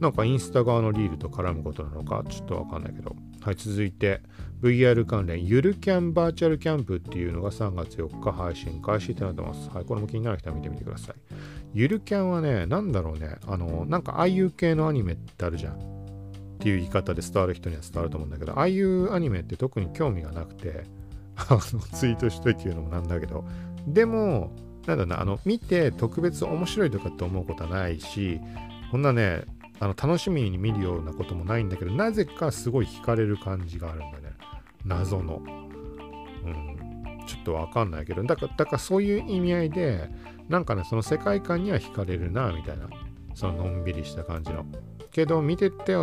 なんかインスタ側のリールと絡むことなのか、ちょっとわかんないけど。はい、続いて、VR 関連、ゆるキャンバーチャルキャンプっていうのが3月4日配信開始ってなってます。はい、これも気になる人は見てみてください。ゆるキャンはね、なんだろうね、あの、なんかああいう系のアニメってあるじゃん。っていう言い方で伝わる人には伝わると思うんだけど、ああいうアニメって特に興味がなくて、あのツイートしといて言うのもなんだけど、でも、なんだな、あの、見て特別面白いとかって思うことはないし、こんなね、あの楽しみに見るようなこともないんだけど、なぜかすごい惹かれる感じがあるんだね。謎の。うん、ちょっとわかんないけど、だから、だからそういう意味合いで、なんかね、その世界観には惹かれるな、みたいなそののんびりした感じのけど見てて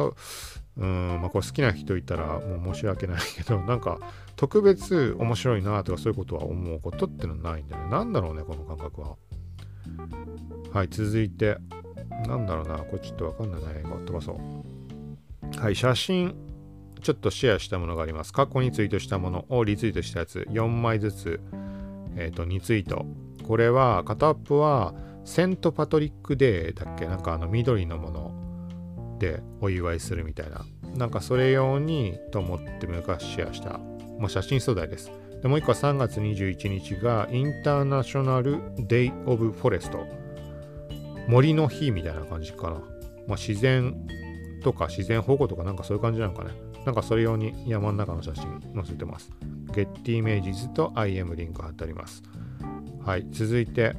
うんまあこれ好きな人いたらもう申し訳ないけど なんか特別面白いなとかそういうことは思うことってのはないんだよね。なんだろうねこの感覚は。はい続いて。なんだろうなこれちょっとわかんないな映画飛ばそう。はい写真。ちょっとシェアしたものがあります。過去にツイートしたものをリツイートしたやつ。4枚ずつ。えっ、ー、と2ツイート。これは片っぽはセントパトリックデーだっけ？なんかあの緑のもの。でお祝いするみたいな。なんかそれ用にと思って昔シェアした、まあ、写真素材です。でもう一個は3月21日が International Day of Forest森の日みたいな感じかな、まあ、自然とか自然保護とかなんかそういう感じなのかね。なんかそれ用に山の中の写真載せてます。ゲッティイメージズと IM リンク貼ってあります。はい続いて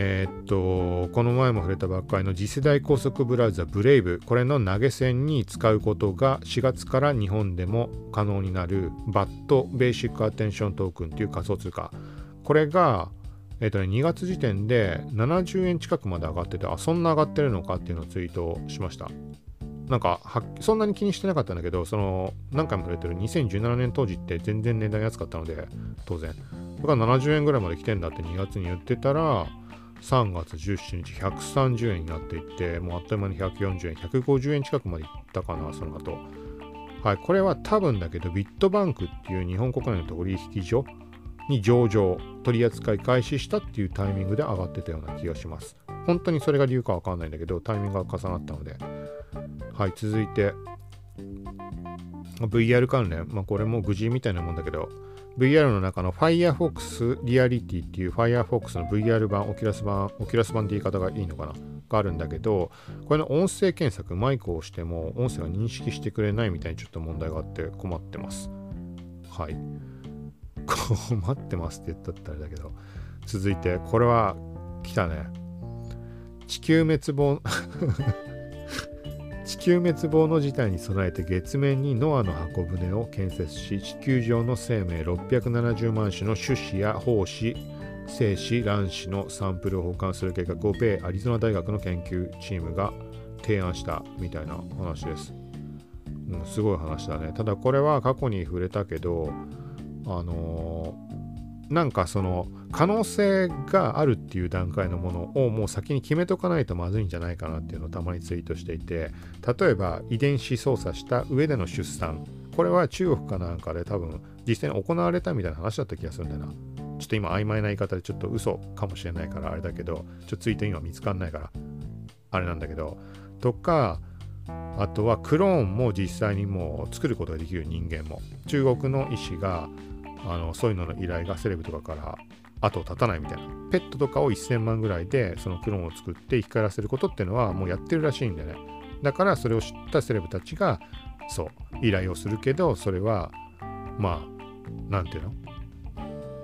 えー、っと、この前も触れたばっかりの次世代高速ブラウザブレイブ、これの投げ銭に使うことが4月から日本でも可能になる BAT ベーシックアテンショントークンという仮想通貨。これが、え、っとね、2月時点で70円近くまで上がってて、あ、そんな上がってるのかっていうのをツイートしました。なんかそんなに気にしてなかったんだけど、その何回も触れてる2017年当時って全然値段安かったので、当然。だから70円ぐらいまで来てんだって2月に言ってたら、3月17日130円になっていって、もうあっという間に140円、150円近くまでいったかな、その後。はい、これは多分だけど、ビットバンクっていう日本国内の取引所に上場、取り扱い開始したっていうタイミングで上がってたような気がします。本当にそれが理由かわかんないんだけど、タイミングが重なったので。はい、続いて、VR 関連、まあ、これも愚痴みたいなもんだけど、VR の中の Firefox Reality っていう Firefox の VR 版、 Oculus 版、 Oculus 版って言い方がいいのかな？があるんだけど、これの音声検索、マイクを押しても音声が認識してくれないみたいにちょっと問題があって困ってます。はい。困ってますって言ったったらだけど、続いて、これは来たね。地球滅亡球滅亡の事態に備えて月面にノアの箱舟を建設し地球上の生命670万種の種子や胞子精子卵子のサンプルを保管する計画を米アリゾナ大学の研究チームが提案したみたいな話です。うん、すごい話だね。ただこれは過去に触れたけど、あのなんかその可能性があるっていう段階のものをもう先に決めとかないとまずいんじゃないかなっていうのをたまにツイートしていて例えば遺伝子操作した上での出産。これは中国かなんかで多分実際に行われたみたいな話だった気がするんだよな。ちょっと今曖昧な言い方でちょっと嘘かもしれないからあれだけどちょっとツイート今見つかんないからあれなんだけど。とかあとはクローンも実際にもう作ることができる人間も。中国の医師があのそういうのの依頼がセレブとかから後を絶たないみたいな。ペットとかを1000万ぐらいでそのクローンを作って生き返らせることっていうのはもうやってるらしいんでね。だからそれを知ったセレブたちがそう依頼をするけどそれはまあ何ていうの？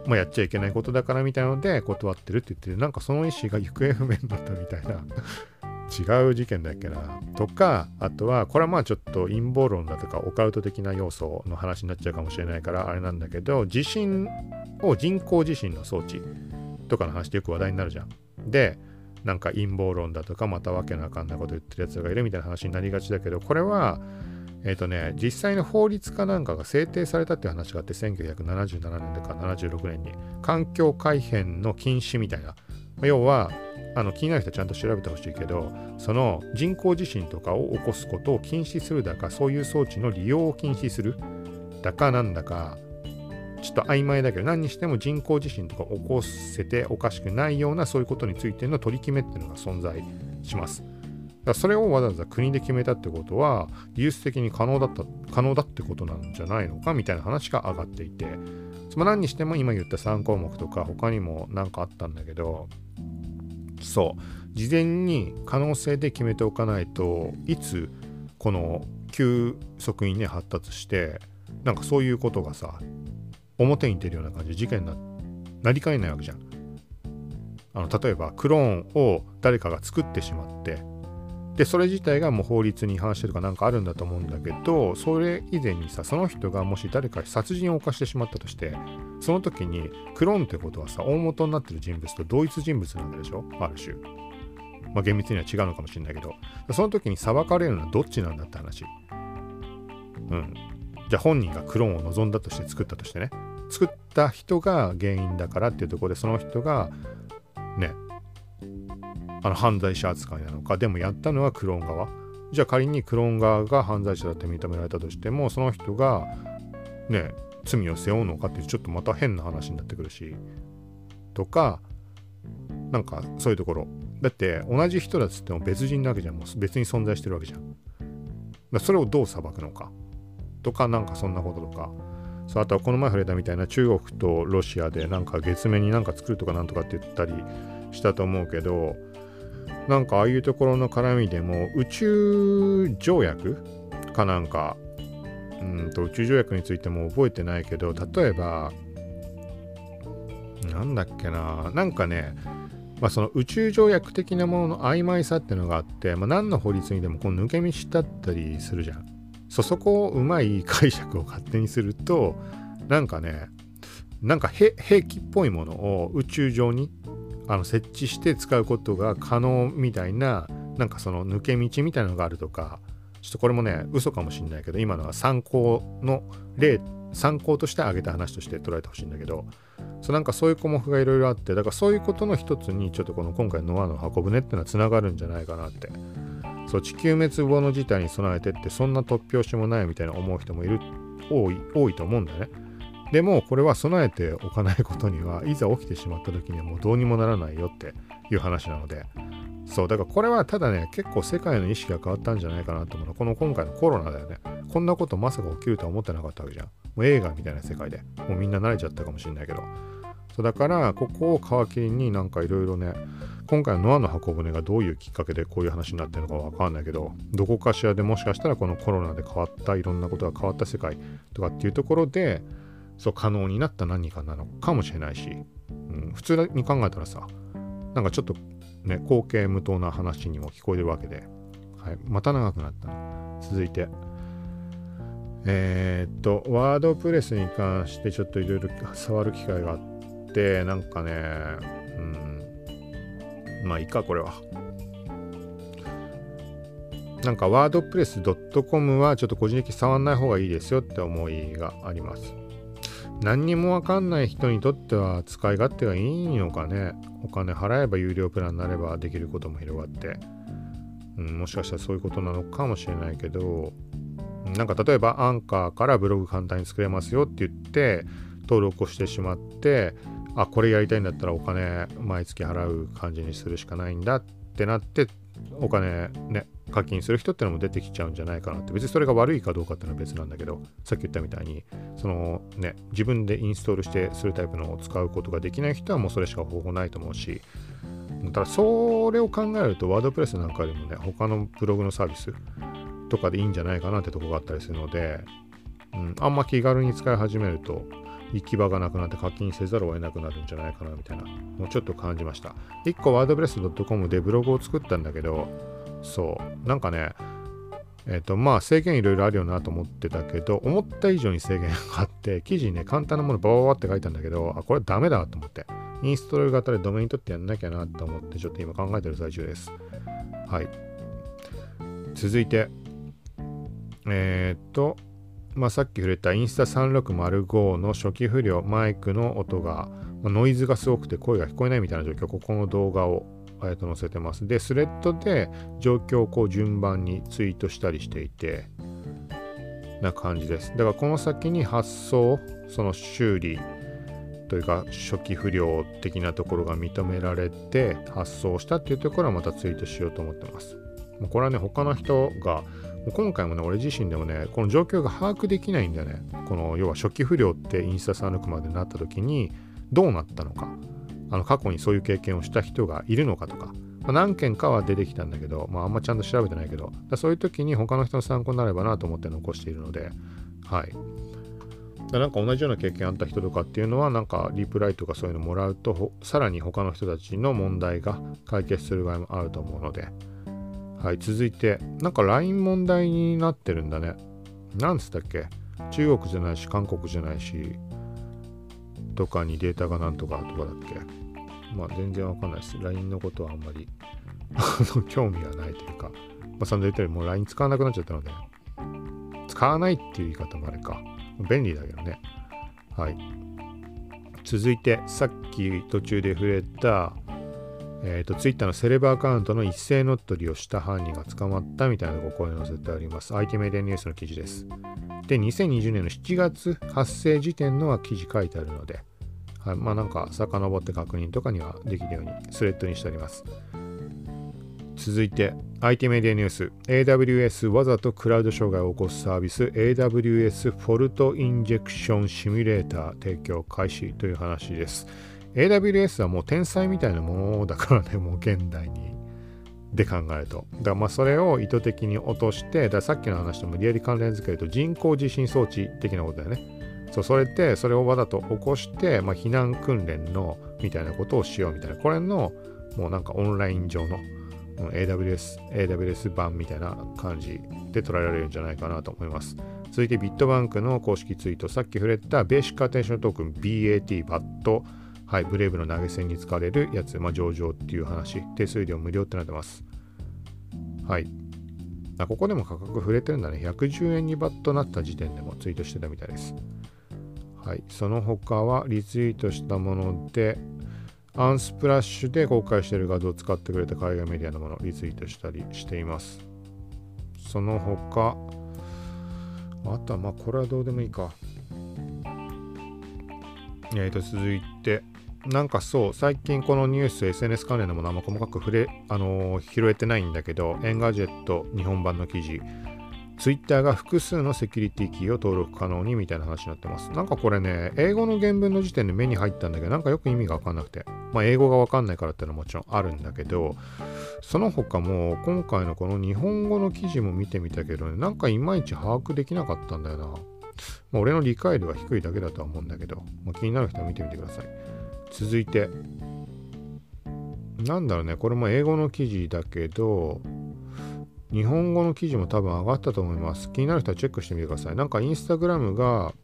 まあ、やっちゃいけないことだからみたいなので断ってるって言ってなんかその意思が行方不明になったみたいな。違う事件だっけなとかあとはこれはまあちょっと陰謀論だとかオカルト的な要素の話になっちゃうかもしれないからあれなんだけど地震を人工地震の装置とかの話ってよく話題になるじゃん。でなんか陰謀論だとかまたわけのわかんなこと言ってるやつがいるみたいな話になりがちだけどこれはえっ、ー、とね実際の法律かなんかが制定されたっていう話があって1977年とか76年に環境改変の禁止みたいな要はあの気になる人はちゃんと調べてほしいけどその人工地震とかを起こすことを禁止するだかそういう装置の利用を禁止するだかなんだかちょっと曖昧だけど何にしても人工地震とか起こせておかしくないようなそういうことについての取り決めっていうのが存在します。だからそれをわざわざ国で決めたってことは技術的に可能だった可能だってことなんじゃないのかみたいな話が上がっていて、まあ、何にしても今言った3項目とか他にも何かあったんだけどそう事前に可能性で決めておかないといつこの急速にね発達してなんかそういうことがさ表に出るような感じで事件にななりかねないわけじゃん。あの例えばクローンを誰かが作ってしまってでそれ自体がもう法律に違反してるかなんかあるんだと思うんだけどそれ以前にさその人がもし誰か殺人を犯してしまったとしてその時にクローンってことはさ大元になってる人物と同一人物なんでしょ？ある種まあ、厳密には違うのかもしれないけど、その時に裁かれるのはどっちなんだって話。うん。じゃあ本人がクローンを望んだとして作ったとしてね。作った人が原因だからっていうところで、その人が、ね、あの犯罪者扱いなのか、でもやったのはクローン側。じゃあ仮にクローン側が犯罪者だって認められたとしても、その人が、ね、罪を背負うのかっていうちょっとまた変な話になってくるし、とか、なんかそういうところ。だって同じ人だっつっても別人なわけじゃん。もう別に存在してるわけじゃん。だそれをどう裁くのか。とか、なんかそんなこととか。そうあとはこの前触れたみたいな中国とロシアでなんか月面になんか作るとかなんとかって言ったりしたと思うけどなんかああいうところの絡みでも宇宙条約かなんかうんと宇宙条約についても覚えてないけど例えばなんだっけななんかねまあ、その宇宙条約的なものの曖昧さっていうのがあって、まあ、何の法律にでもこの抜け道だったりするじゃん。そそこをうまい解釈を勝手にするとなんかねなんか兵器っぽいものを宇宙上にあの設置して使うことが可能みたいななんかその抜け道みたいなのがあるとかちょっとこれもね嘘かもしんないけど今のは参考の例参考として挙げた話として捉えてほしいんだけどそうなんかそういう項目がいろいろあってだからそういうことの一つにちょっとこの今回のノアの箱舟っていうのはつながるんじゃないかなって。そう地球滅亡の事態に備えてってそんな突拍子もないみたいな思う人もいる多い多いと思うんだよね。でもこれは備えておかないことには いざ起きてしまった時にはもうどうにもならないよっていう話なのでそうだからこれはただね結構世界の意識が変わったんじゃないかなと思うの。この今回のコロナだよね。こんなことまさか起きるとは思ってなかったわけじゃん。もう映画みたいな世界で。もうみんな慣れちゃったかもしれないけど。そうだからここを皮切りになんかいろいろね今回のノアの箱舟がどういうきっかけでこういう話になってるのかわかんないけどどこかしらでもしかしたらこのコロナで変わったいろんなことが変わった世界とかっていうところでそう可能になった何かなのかもしれないし、うん、普通に考えたらさなんかちょっとね後継無党な話にも聞こえるわけで、はい、また長くなった。続いて。えー、っとワードプレスに関してちょっといろいろ触る機会があってってなんかねうんまあいいかこれは。なんかワードプレス .com はちょっと個人的に触んない方がいいですよって思いがあります。何にもわかんない人にとっては使い勝手がいいのかね。お金払えば有料プランになればできることも広がって、うん、もしかしたらそういうことなのかもしれないけど。なんか例えばアンカーからブログ簡単に作れますよって言って登録をしてしまってあこれやりたいんだったらお金毎月払う感じにするしかないんだってなってお金ね課金する人ってのも出てきちゃうんじゃないかなって別にそれが悪いかどうかっていうのは別なんだけどさっき言ったみたいにそのね自分でインストールしてするタイプのを使うことができない人はもうそれしか方法ないと思うしただそれを考えるとワードプレスなんかよりもね他のブログのサービスとかでいいんじゃないかなってとこがあったりするので、うん、あんま気軽に使い始めると行き場がなくなって課金せざるを得なくなるんじゃないかなみたいなもうちょっと感じました。1個ワードプレス .com でブログを作ったんだけど、そう、なんかね、えっ、ー、と、まあ制限いろいろあるよなと思ってたけど、思った以上に制限があって、記事にね、簡単なものバババって書いたんだけど、あ、これダメだと思って、インストール型でドメイン取ってやんなきゃなと思って、ちょっと今考えてる最中です。はい。続いて、えっ、ー、と、まあ、さっき触れたインスタ3605の初期不良マイクの音が、ま、ノイズがすごくて声が聞こえないみたいな状況ここの動画をあえと載せてますでスレッドで状況をこう順番にツイートしたりしていてな感じですだからこの先に発送その修理というか初期不良的なところが認められて発送したっていうところはまたツイートしようと思ってますもうこれはね他の人がもう今回もね、俺自身でもね、この状況が把握できないんだよね。この、要は初期不良ってインスタサ抜くまでなった時に、どうなったのか。あの、過去にそういう経験をした人がいるのかとか。まあ、何件かは出てきたんだけど、まあ、あんまちゃんと調べてないけど、そういう時に他の人の参考になればなと思って残しているので、はい。なんか同じような経験あった人とかっていうのはなんかリプライとかそういうのもらうとさらに他の人たちの問題が解決する場合もあると思うのではい、続いて、なんか LINE 問題になってるんだね。なんつったっけ？中国じゃないし、韓国じゃないし、とかにデータがなんとかとかだっけ？まあ全然わかんないです。LINE のことはあんまり興味がないというか、まあ、そんな言ったよりもう LINE 使わなくなっちゃったので、使わないっていう言い方もあれか。便利だけどね。はい。続いて、さっき途中で触れた、えっ、ー、と、Twitter のセレブアカウントの一斉乗っ取りをした犯人が捕まったみたいなご声載せてあります。IT メディアニュースの記事です。で、2020年の7月発生時点のは記事書いてあるので、はい、まあなんか遡って確認とかにはできるようにスレッドにしてあります。続いて IT メディアニュース。AWS わざとクラウド障害を起こすサービス AWS フォルトインジェクションシミュレーター提供開始という話です。AWS はもう天才みたいなものだからねもう現代に。で考えると。だからまあそれを意図的に落としてださっきの話ともリアル関連づけると人工地震装置的なことだよね。そうそれってそれをわざと起こして、まあ、避難訓練のみたいなことをしようみたいなこれのもうなんかオンライン上の AWS、AWS 版みたいな感じで捉えられるんじゃないかなと思います。続いてビットバンクの公式ツイート、さっき触れたベーシックアテンショントークン BAT、バット、はい、ブレイブの投げ銭に使われるやつ、まあ、上場っていう話、手数料無料ってなってます。はい。あここでも価格触れてるんだね。110円に BAT なった時点でもツイートしてたみたいです。はい。その他はリツイートしたもので、 Unsplash で公開している画像を使ってくれた海外メディアのものをリツイートしたりしています。その他、あとはまあこれはどうでもいいか。えーと続いて、なんかそう、最近このニュース、SNS 関連のものあんま細かく触れ、あのー、拾えてないんだけど、 Engadget 日本版の記事、Twitter が複数のセキュリティキーを登録可能にみたいな話になってます。なんかこれね、英語の原文の時点で目に入ったんだけど、なんかよく意味がわかんなくて。まあ英語がわかんないからってのはもちろんあるんだけど、その他も今回のこの日本語の記事も見てみたけどね、なんかいまいち把握できなかったんだよな。まあ、俺の理解度が低いだけだとは思うんだけど、まあ、気になる人は見てみてください。続いて、なんだろうね、これも英語の記事だけど、日本語の記事も多分上がったと思います。気になる人はチェックしてみてください。なんかインスタグラムが、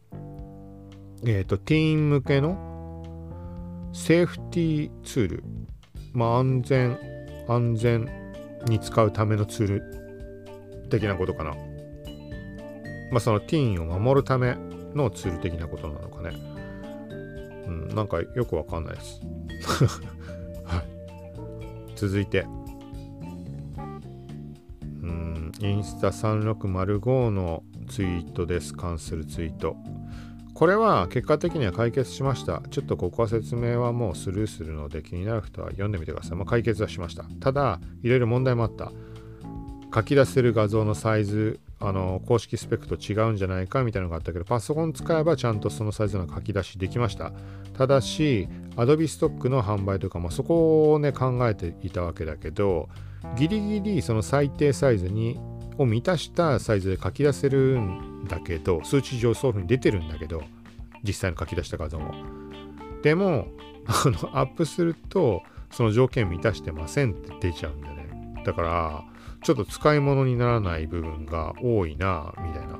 えっ、ー、と、ティーン向けのセーフティーツール、まあ安全、安全に使うためのツール的なことかな。まあそのティーンを守るためのツール的なことなのかね。うん、なんかよくわかんないです。はい。続いて、インスタ3605のツイートです。関するツイート。これは結果的には解決しました。ちょっとここは説明はもうスルーするので気になる人は読んでみてください。まあ、解決はしました。ただ、いろいろ問題もあった。書き出せる画像のサイズ、あの公式スペックと違うんじゃないかみたいなのがあったけど、パソコン使えばちゃんとそのサイズの書き出しできました。ただし、Adobe ストックの販売とか、まあ、そこをね考えていたわけだけど、ギリギリその最低サイズにを満たしたサイズで書き出せるんだけど数値上そういうふうに出てるんだけど実際の書き出した画像も。でもあのアップするとその条件満たしてませんって出ちゃうんだよね。だからちょっと使い物にならない部分が多いなみたいな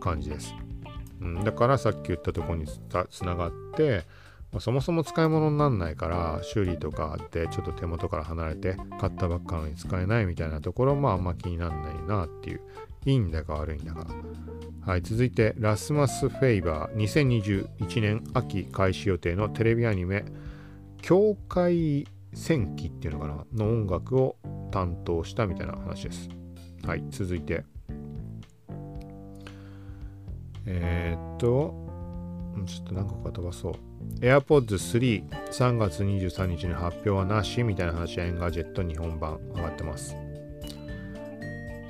感じです、うん、だからさっき言ったとこにつながってまあ、そもそも使い物にならないから修理とかあってちょっと手元から離れて買ったばっかのに使えないみたいなところもあんま気にならないなっていういいんだか悪いんだか。はい続いてラスマス・フェイバー2021年秋開始予定のテレビアニメ境界戦記っていうのかなの音楽を担当したみたいな話です。はい続いて。えー、っとちょっと何個か飛ばそう AirPods 3、3月23日に発表はなしみたいな話は Engadget 日本版上がってます。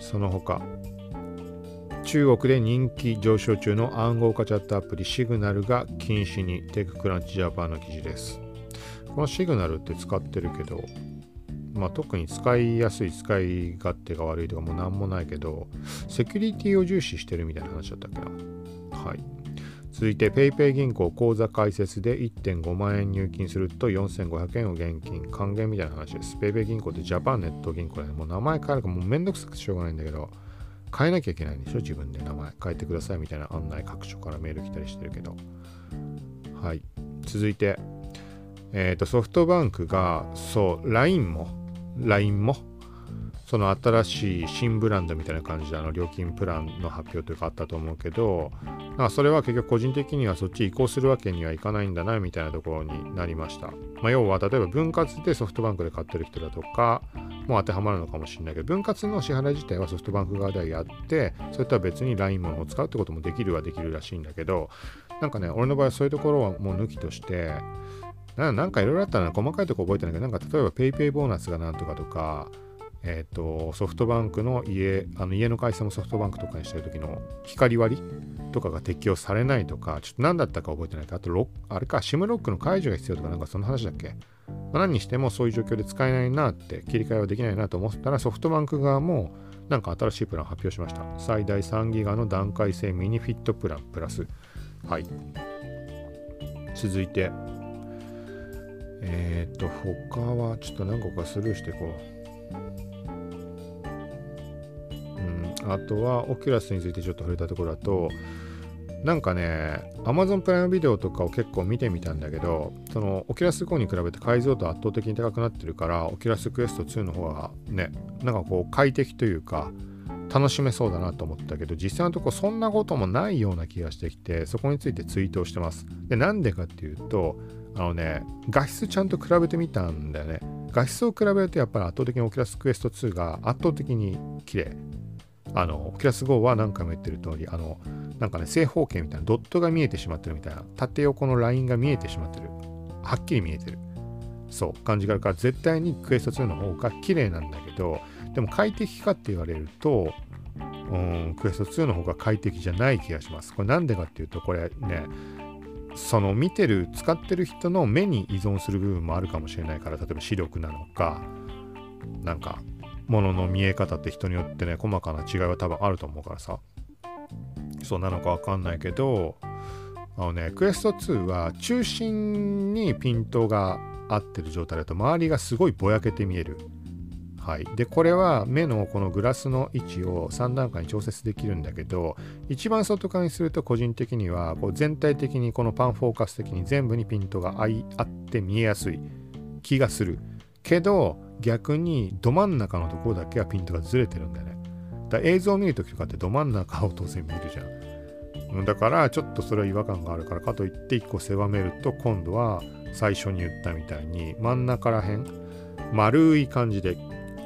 その他、中国で人気上昇中の暗号化チャットアプリ Signal が禁止に TechCrunch Japan の記事です。この Signal って使ってるけど、まあ、特に使いやすい使い勝手が悪いとかも何もないけど、セキュリティを重視してるみたいな話だったっけな。はい。続いて PayPay 銀行口座開設で1.5万円入金すると4500円を現金還元みたいな話です。PayPay 銀行ってジャパンネット銀行で、もう名前変えるかもうめんどくさくてしょうがないんだけど、変えなきゃいけないんでしょ？自分で名前変えてくださいみたいな案内各所からメール来たりしてるけど。はい。続いて、え、ー、と、ソフトバンクが、そう、LINE も、LINE も、その新しい新ブランドみたいな感じであの料金プランの発表というかあったと思うけどまあそれは結局個人的にはそっち移行するわけにはいかないんだなみたいなところになりました、まあ、要は例えば分割でソフトバンクで買ってる人だとかも当てはまるのかもしれないけど分割の支払い自体はソフトバンク側ではやってそれとは別に LINE ものを使うってこともできるはできるらしいんだけどなんかね俺の場合はそういうところはもう抜きとしてなんかいろいろあったら細かいとこ覚えてないけどなんか例えば PayPay ボーナスがなんとかとかえーと、ソフトバンクの家あの家の回線もソフトバンクとかにしてる時の光割りとかが適用されないとかちょっと何だったか覚えてないかあとロあれか SIM ロックの解除が必要とかなんかその話だっけ、何にしてもそういう状況で使えないなって切り替えはできないなと思ったらソフトバンク側もなんか新しいプラン発表しました。最大3ギガの段階性ミニフィットプランプラス。はい。続いて。えっ、ー、と他はちょっと何個かスルーしていこう。あとはオキュラスについてちょっと触れたところだとなんかね Amazon プライムビデオとかを結構見てみたんだけどそのオキュラス GO に比べて解像度圧倒的に高くなってるからオキュラスクエスト2の方がねなんかこう快適というか楽しめそうだなと思ったけど実際のとこそんなこともないような気がしてきてそこについてツイートをしてます。でなんでかっていうとあのね画質ちゃんと比べてみたんだよね。画質を比べるとやっぱり圧倒的にオキュラスクエスト2が圧倒的に綺麗。あの、オキュラス GO は何回も言ってる通り、あの、なんかね、正方形みたいなドットが見えてしまってるみたいな、縦横のラインが見えてしまってる。はっきり見えてる。そう、感じがあるから、絶対にクエスト2の方が綺麗なんだけど、でも快適かって言われると、うん、クエスト2の方が快適じゃない気がします。これなんでかっていうと、これね、その見てる、使ってる人の目に依存する部分もあるかもしれないから、例えば視力なのか、なんかものの見え方って人によってね細かな違いは多分あると思うからさ。そうなのかわかんないけどあのねクエスト2は中心にピントが合ってる状態だと周りがすごいぼやけて見える。はい、でこれは目のこのグラスの位置を3段階に調節できるんだけど一番外側にすると個人的にはこう全体的にこのパンフォーカス的に全部にピントが合い合って見えやすい気がする。けど逆にど真ん中のところだけはピントがずれてるんだよね。だ映像を見るときとかってど真ん中を当然見るじゃん。だからちょっとそれは違和感があるからかといって1個狭めると今度は最初に言ったみたいに真ん中らへん丸い感じで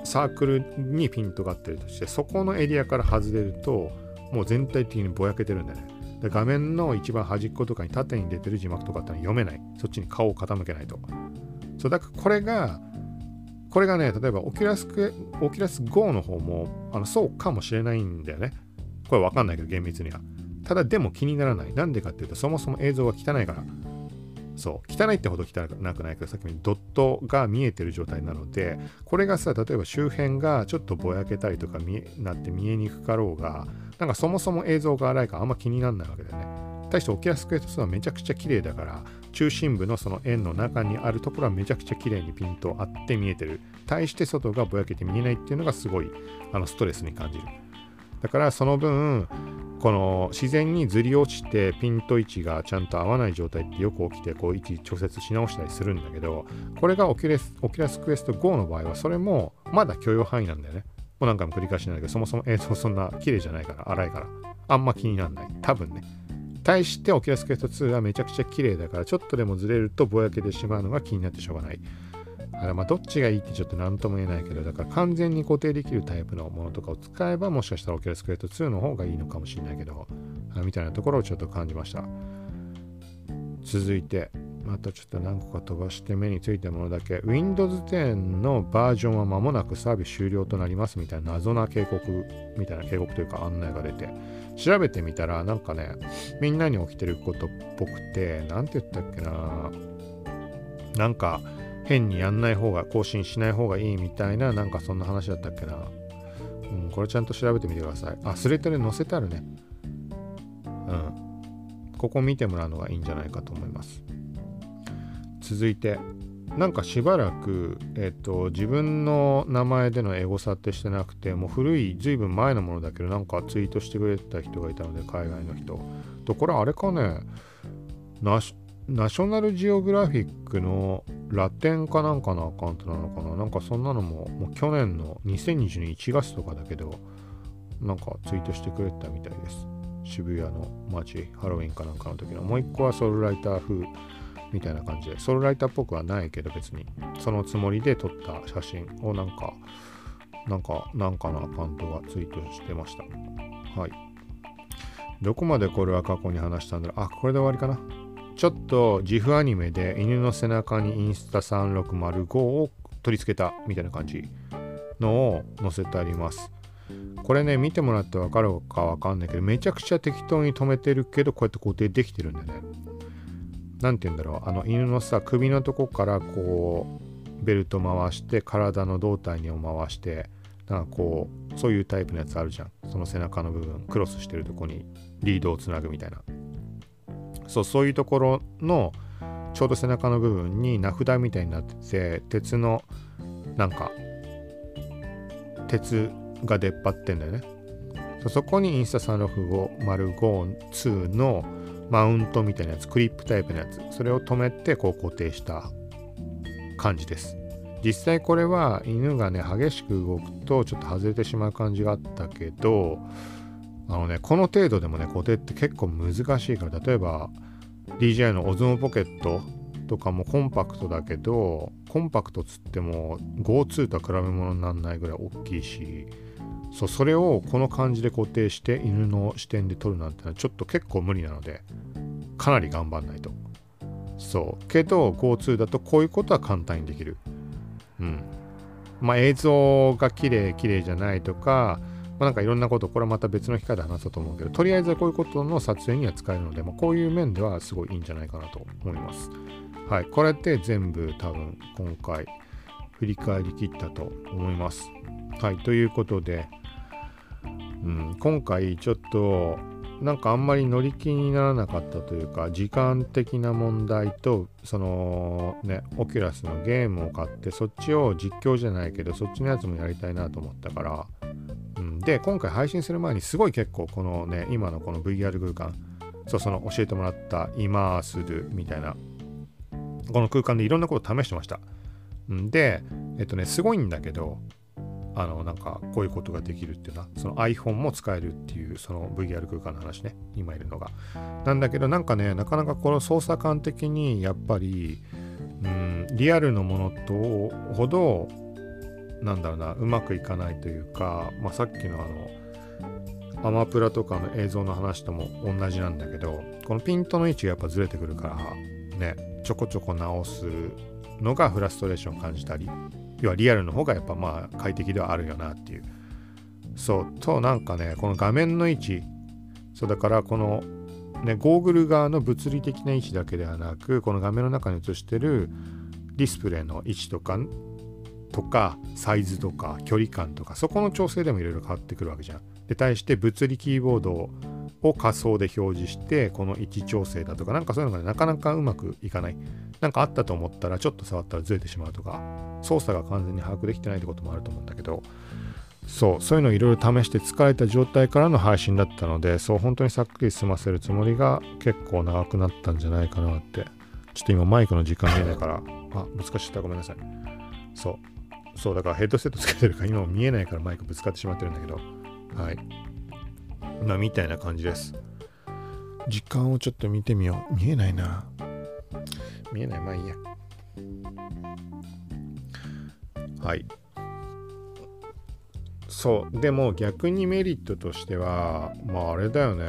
サークルにピントが合ってるとしてそこのエリアから外れるともう全体的にぼやけてるんだよね。で画面の一番端っことかに縦に出てる字幕とかってのは読めない。そっちに顔を傾けないと。そうだからこれがこれがね、例えばオキュラスク、オキュラス GO の方もあのそうかもしれないんだよね。これわかんないけど、厳密には。ただでも気にならない。なんでかっていうと、そもそも映像が汚いから。そう。汚いってほど汚くないけど、さっきにドットが見えてる状態なので、これがさ、例えば周辺がちょっとぼやけたりとか見えなって見えにくかろうが、なんかそもそも映像が荒いからあんま気にならないわけだよね。対してオキュラスクエスト2はめちゃくちゃ綺麗だから、中心部のその円の中にあるところはめちゃくちゃ綺麗にピント合って見えてる。対して外がぼやけて見えないっていうのがすごいあのストレスに感じる。だからその分、この自然にずり落ちてピント位置がちゃんと合わない状態ってよく起きてこう位置調節し直したりするんだけどこれがオキュラスオキュラスクエスト GO の場合はそれもまだ許容範囲なんだよね。もう何回も繰り返しなんだけどそもそも映像そんな綺麗じゃないから荒いからあんま気にならない多分ね。対してオキュラスクエスト2はめちゃくちゃ綺麗だからちょっとでもずれるとぼやけてしまうのが気になってしょうがない。あらまあどっちがいいってちょっと何とも言えないけどだから完全に固定できるタイプのものとかを使えばもしかしたらオキュラスクエスト2の方がいいのかもしれないけどみたいなところをちょっと感じました続いてまたちょっと何個か飛ばして目についたものだけ。Windows 10のバージョンは間もなくサービス終了となりますみたいな謎な警告みたいな警告というか案内が出て。調べてみたらなんかねみんなに起きてることっぽくて何て言ったっけな。なんか変にやんない方が更新しない方がいいみたいななんかそんな話だったっけな。うんこれちゃんと調べてみてください。あスレッドで載せてあるね。うん。ここ見てもらうのがいいんじゃないかと思います。続いてなんかしばらく、えっと、自分の名前でのエゴサってしてなくて、もう古い、ずいぶん前のものだけど、なんかツイートしてくれた人がいたので、海外の人。と、これあれかね、ナショナルジオグラフィックのラテンかなんかのアカウントなのかな。なんかそんなのももう去年の2022年1月とかだけどなんかツイートしてくれたみたいです。渋谷の街ハロウィンかなんかの時の。もう一個はソウルライター風みたいな感じでソウルライターっぽくはないけど別にそのつもりで撮った写真をなんかなんかなんかのアカウントがツイートしてましたはいどこまでこれは過去に話したんだろうあこれで終わりかなちょっと自負アニメで犬の背中にインスタ3605を取り付けたみたいな感じのを載せてあります。これね、見てもらってわかるかわかんないけど、めちゃくちゃ適当に止めてるけど、こうやって固定できてるんだよね。なんて言うんだろう、あの犬のさ、首のとこからこう、ベルト回して、体の胴体にを回して、なんかこう、そういうタイプのやつあるじゃん。その背中の部分、クロスしてるとこにリードをつなぐみたいな。そうそういうところのちょうど背中の部分に名札みたいになってて鉄のなんか鉄が出っ張ってんだよねそこにインスタ365052のマウントみたいなやつクリップタイプのやつそれを止めてこう固定した感じです。実際これは犬がね激しく動くとちょっと外れてしまう感じがあったけどあのね、この程度でもね、固定って結構難しいから、例えば DJI のオズモポケットとかもコンパクトだけど、コンパクトつっても GO2 とは比べ物にならないぐらい大きいし、そうそれをこの感じで固定して犬の視点で撮るなんてのはちょっと結構無理なので、かなり頑張んないと。そう。けど GO2 だとこういうことは簡単にできる。うん。まあ映像が綺麗綺麗じゃないとか、まあ、なんかいろんなこと、これはまた別の機会で話そうと思うけど、とりあえずはこういうことの撮影には使えるので、まあ、こういう面ではすごいいいんじゃないかなと思います。はい、これって全部多分今回振り返りきったと思います。はい、ということで、うん、今回ちょっとなんかあんまり乗り気にならなかったというか時間的な問題とそのねオキュラスのゲームを買ってそっちを実況じゃないけどそっちのやつもやりたいなと思ったからうんで、今回配信する前にすごい結構このね、今のこの VR 空間、そうその教えてもらったイマースルみたいな、この空間でいろんなこと試してました。で、えっとね、すごいんだけど、あの、なんかこういうことができるっていうのは、その iPhone も使えるっていう、その VR 空間の話ね、今いるのが。なんだけど、なんかね、なかなかこの操作感的にやっぱり、うん、リアルのものとほどなんだろうなうまくいかないというか、まあ、さっきのあのアマプラとかの映像の話とも同じなんだけどこのピントの位置がやっぱずれてくるからねちょこちょこ直すのがフラストレーションを感じたり要はリアルの方がやっぱまあ快適ではあるよなっていうそうとなんかねこの画面の位置そうだからこのねゴーグル側の物理的な位置だけではなくこの画面の中に映してるディスプレイの位置とかとかサイズとか距離感とかそこの調整でもいろいろ変わってくるわけじゃん。で対して物理キーボードを仮想で表示してこの位置調整だとかなんかそういうのが、なかなかうまくいかない。なんかあったと思ったらちょっと触ったらずれてしまうとか操作が完全に把握できてないってこともあると思うんだけどそうそういうのをいろいろ試して疲れた状態からの配信だったのでそう本当にさっくり済ませるつもりが結構長くなったんじゃないかなって。ちょっと今マイクの時間見えないからあ難しかった。ごめんなさい。そう。そう、だからヘッドセットつけてるから今も見えないからマイクぶつかってしまってるんだけど、はい。まあ、みたいな感じです。時間をちょっと見てみよう。見えないな。見えない、まあいいや。はい。そう、でも逆にメリットとしては、まああれだよね。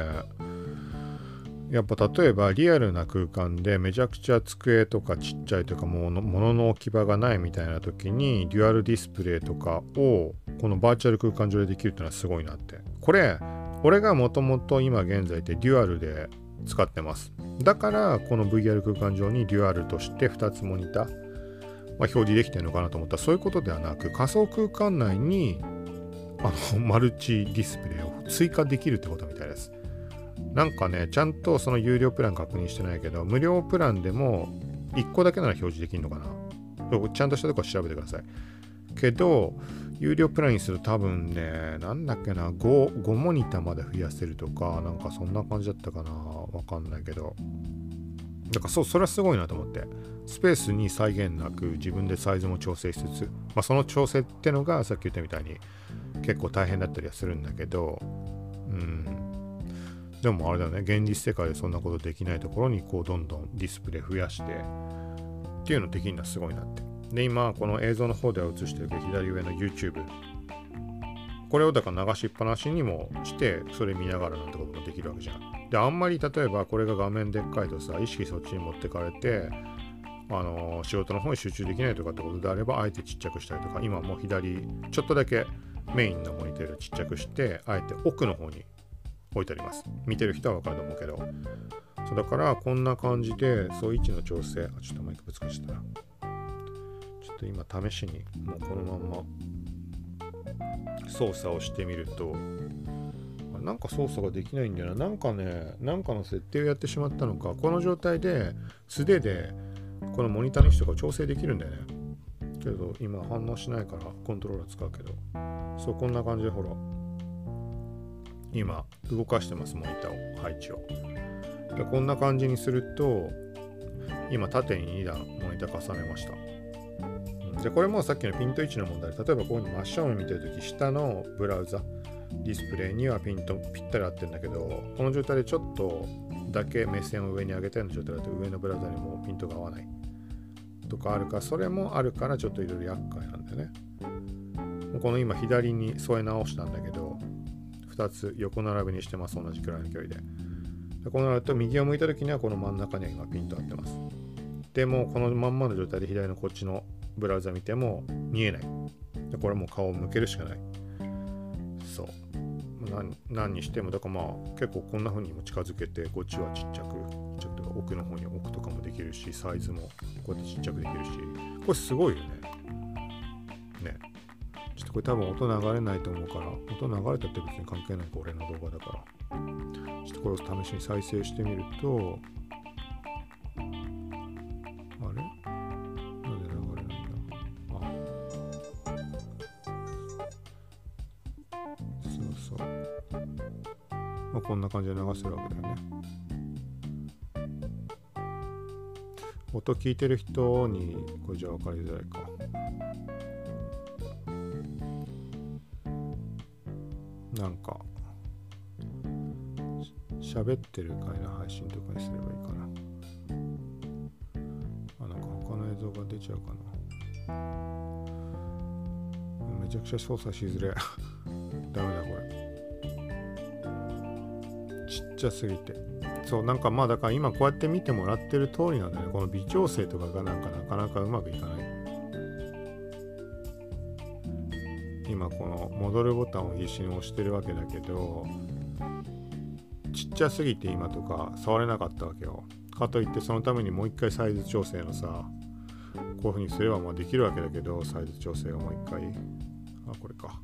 やっぱ例えばリアルな空間でめちゃくちゃ机とかちっちゃいとかもの物の置き場がないみたいな時にデュアルディスプレイとかをこのバーチャル空間上でできるっていうのはすごいなって。これ俺がもともと今現在ってデュアルで使ってます。だからこの VR 空間上にデュアルとして2つモニター、まあ、表示できてるのかなと思ったらそういうことではなく仮想空間内にあのマルチディスプレイを追加できるってことみたいです。なんかね、ちゃんとその有料プラン確認してないけど、無料プランでも1個だけなら表示できるのかな。ちゃんとしたとこ調べてください。けど、有料プランにすると多分ね、なんだっけな、5、5モニターまで増やせるとか、なんかそんな感じだったかな。わかんないけど。だからそうそれはすごいなと思ってスペースに際限なく自分でサイズも調整しつつ、まあ、その調整ってのがさっき言ったみたいに結構大変だったりはするんだけどうんでもあれだね現実世界でそんなことできないところにこうどんどんディスプレイ増やしてっていうのできるのはすごいなってで今この映像の方では映してるけど左上の YouTube これをだから流しっぱなしにもしてそれ見ながらなんてこともできるわけじゃん。であんまり例えばこれが画面でっかいとさ意識そっちに持ってかれてあの仕事の方に集中できないとかってことであればあえてちっちゃくしたりとか今もう左ちょっとだけメインのモニターをちっちゃくしてあえて奥の方に置いてあります。見てる人はわかると思うけど。そうだからこんな感じでそう位置の調整。あちょっとマイクぶつかしたらちょっと今試しにもうこのまんま操作をしてみるとなんか操作ができないんだよな。なんかねなんかの設定をやってしまったのかこの状態で素手でこのモニターの位置とか調整できるんだよね。けど今反応しないからコントローラー使うけど。そうこんな感じでほら今動かしてますモニターを配置を。でこんな感じにすると今縦に2段モニター重ねました。でこれもさっきのピント位置の問題。例えばこういうの真正面見てるとき下のブラウザディスプレイにはピントぴったり合ってるんだけどこの状態でちょっとだけ目線を上に上げたような状態だと上のブラウザにもピントが合わない。とかあるかそれもあるからちょっといろいろ厄介なんだよね。この今左に添え直したんだけど2つ横並びにしてます。同じくらいの距離で。でこうなると右を向いた時にはこの真ん中には今ピント合ってます。でもこのまんまの状態で左のこっちのブラウザ見ても見えない。でこれもう顔を向けるしかない。そう。何何にしてもだからまあ結構こんな風にも近づけてこっちはちっちゃくちょっと奥の方に置くとかもできるしサイズもこうやってちっちゃくできるし。これすごいよね。ね。ちょっとこれ多分音流れないと思うから音流れたって別に関係ないか俺の動画だから。ちょっとこれを試しに再生してみるとこんな感じで流せるわけだよね。音聞いてる人にこれじゃ分かりづらいか。なんか喋ってる回の配信とかにすればいいかな。あなんか他の映像が出ちゃうかな。めちゃくちゃ操作しづれ ダメだこれ。ちっちゃすぎて。そうなんかまあだから今こうやって見てもらってる通りなんだよね。この微調整とかがなんかなかなかうまくいかない。今この戻るボタンを必死に押してるわけだけどちっちゃすぎて今とか触れなかったわけよ。かといってそのためにもう一回サイズ調整のさこういう風にすればまあできるわけだけどサイズ調整がもう一回。あこれか。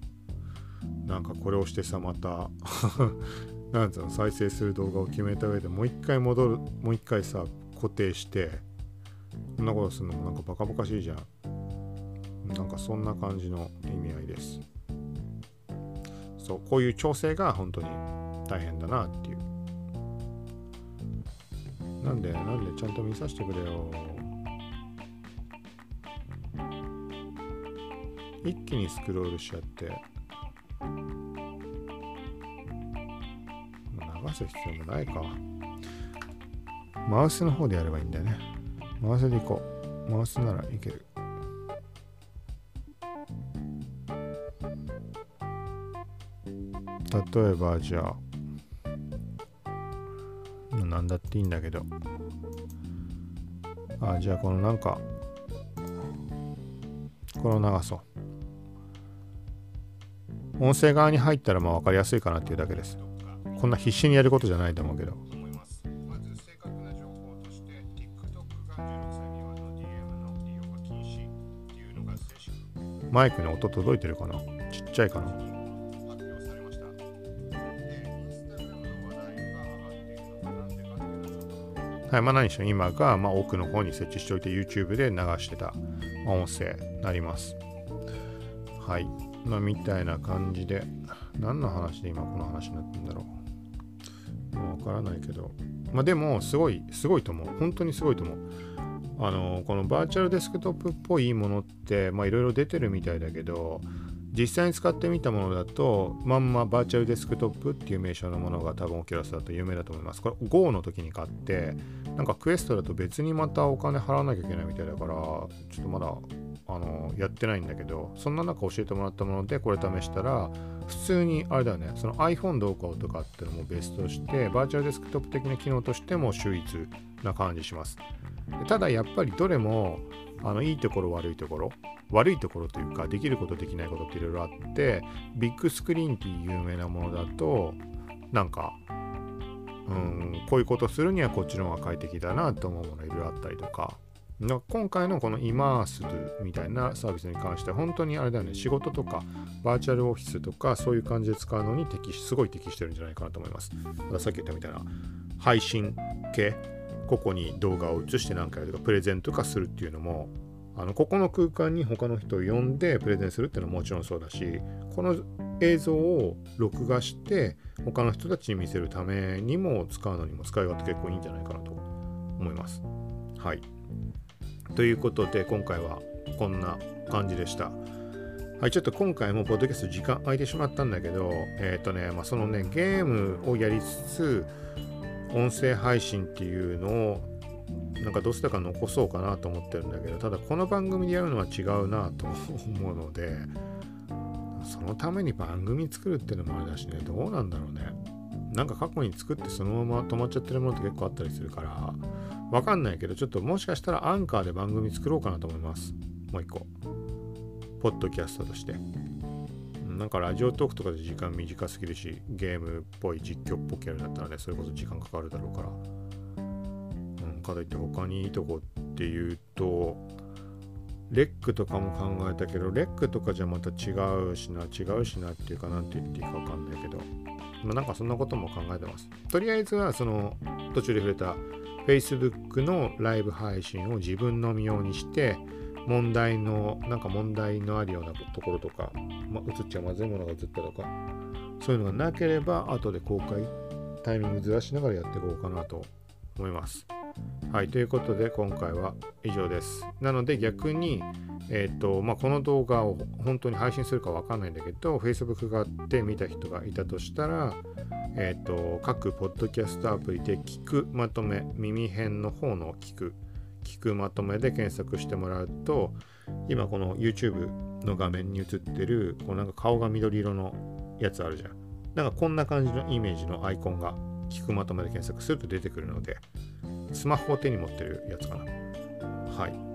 なんかこれをしてさまた なんつうの再生する動画を決めた上でもう一回戻るもう一回さ固定してこんなことするのもなんかバカバカしいじゃん。なんかそんな感じの意味合いです。そうこういう調整が本当に大変だなっていう。なんでなんでちゃんと見させてくれよ。一気にスクロールしちゃって。す必要もないか。マウスの方でやればいいんだよね。マウスでいこう。マウスならいける。例えばじゃあなんだっていいんだけど。あじゃあこのなんかこの長さ音声側に入ったらまあ分かりやすいかなっていうだけです。こんな必死にやることじゃないと思うけどマイクの音届いてるかな？ちっちゃいかな？はい、まあ何しろ今が、まあ、奥の方に設置しておいて YouTube で流してた音声になります。はい。まあみたいな感じで、何の話で今この話になってんだろう。からないけど、まあ、でもすごいすごいと思う。本当にすごいと思う。あのこのバーチャルデスクトップっぽいものってまあいろいろ出てるみたいだけど実際に使ってみたものだとまんまバーチャルデスクトップっていう名称のものが多分オキュラスだと有名だと思います。これ GO の時に買ってなんかクエストだと別にまたお金払わなきゃいけないみたいだからちょっとまだあのやってないんだけどそんな中教えてもらったものでこれ試したら普通にあれだよね。その iPhone どうかとかっていうのもベースとしてバーチャルデスクトップ的な機能としても秀逸な感じします。ただやっぱりどれもあのいいところ悪いところ悪いところというかできることできないことっていろいろあってビッグスクリーンっていう有名なものだとなんかうんこういうことするにはこっちの方が快適だなと思うものいろいろあったりとか。今回のこのイマースみたいなサービスに関しては本当にあれだよね仕事とかバーチャルオフィスとかそういう感じで使うのに適すごい適してるんじゃないかなと思いますさっき言ったみたいな配信系ここに動画を映して何かやるとかプレゼント化するっていうのもあのここの空間に他の人を呼んでプレゼンするっていうのはもちろんそうだしこの映像を録画して他の人たちに見せるためにも使うのにも使い勝手結構いいんじゃないかなと思います。はい。ということで今回はこんな感じでした。はい、ちょっと今回もポッドキャスト時間空いてしまったんだけど、えっ、ー、とね、まあ、そのね、ゲームをやりつつ、音声配信っていうのをなんかどうしてか残そうかなと思ってるんだけどただこの番組でやるのは違うなと思うのでそのために番組作るっていうのもあれだしねどうなんだろうねなんか過去に作ってそのまま止まっちゃってるものって結構あったりするからわかんないけどちょっともしかしたらアンカーで番組作ろうかなと思います。もう一個。ポッドキャストとして。なんかラジオトークとかで時間短すぎるしゲームっぽい実況っぽくやるんだったらねそれこそ時間かかるだろうから。うんかといって他にいいとこっていうとレックとかも考えたけどレックとかじゃまた違うしな違うしなっていうかなんて言っていいかわかんないけど。まあなんかそんなことも考えてます。とりあえずはその途中で触れた Facebook のライブ配信を自分のみ用にして問題のなんか問題のあるようなところとか、まあ、映っちゃまずいものが映ったとかそういうのがなければ後で公開タイミングずらしながらやっていこうかなと思います。はい、ということで今回は以上です。なので逆に、えーとまあ、この動画を本当に配信するかわかんないんだけど Facebook があって見た人がいたとしたら、えーと各ポッドキャストアプリで聞くまとめ耳編の方の聞く聞くまとめで検索してもらうと今この YouTube の画面に映ってるこうなんか顔が緑色のやつあるじゃんなんかこんな感じのイメージのアイコンが聞くまとめで検索すると出てくるのでスマホを手に持ってるやつかな。はい。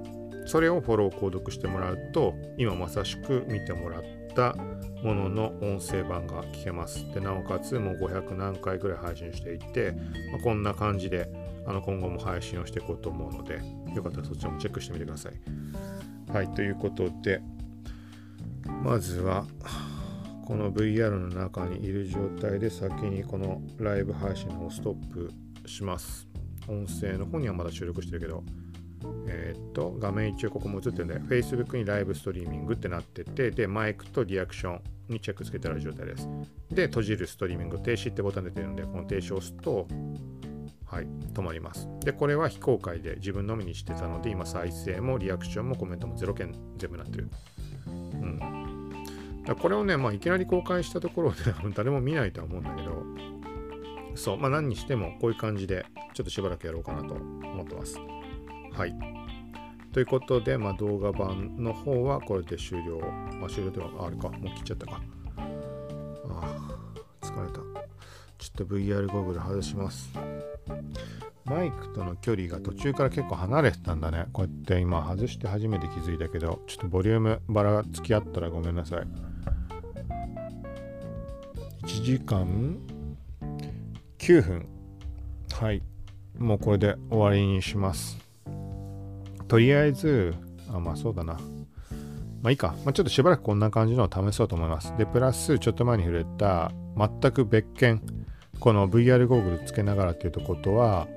それをフォロー購読してもらうと今まさしく見てもらったものの音声版が聞けます。でなおかつもう500何回ぐらい配信していて、まあ、こんな感じであの今後も配信をしていこうと思うので、よかったらそちらもチェックしてみてください。はい、ということで、まずは、この VR の中にいる状態で先にこのライブ配信をストップします。音声の方にはまだ収録してるけど、えー、っと、画面一応ここも映ってるんで、Facebook にライブストリーミングってなってて、で、マイクとリアクションにチェックつけてある状態です。で、閉じるストリーミング、停止ってボタン出てるので、この停止を押すと、はい、止まります。で、これは非公開で自分のみにしてたので、今再生もリアクションもコメントも0件全部なってる。うん。だこれをね、まあ、いきなり公開したところで 誰も見ないとは思うんだけど、そう、まあ何にしてもこういう感じでちょっとしばらくやろうかなと思ってます。はい。ということで、まあ、動画版の方はこれで終了。まあ、終了ではあれか、もう切っちゃったか。ああ、疲れた。ちょっと VR ゴーグル外します。マイクとの距離が途中から結構離れてたんだね。こうやって今外して初めて気づいたけど、ちょっとボリュームバラが付き合ったらごめんなさい。1時間？9分。はい。もうこれで終わりにします。とりあえず、あ、まあそうだな。まあいいか。まあ、ちょっとしばらくこんな感じのを試そうと思います。で、プラス、ちょっと前に触れた、全く別件、この VR ゴーグルつけながらっていうとことは、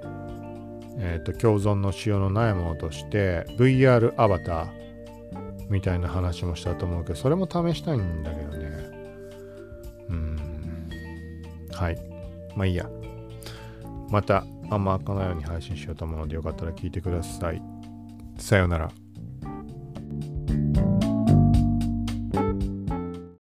えっ、ー、と、共存のしようのないものとして、VR アバターみたいな話もしたと思うけど、それも試したいんだけどね。はい。まあいいや。また、あんま開かないように配信しようと思うので、よかったら聞いてください。さようなら。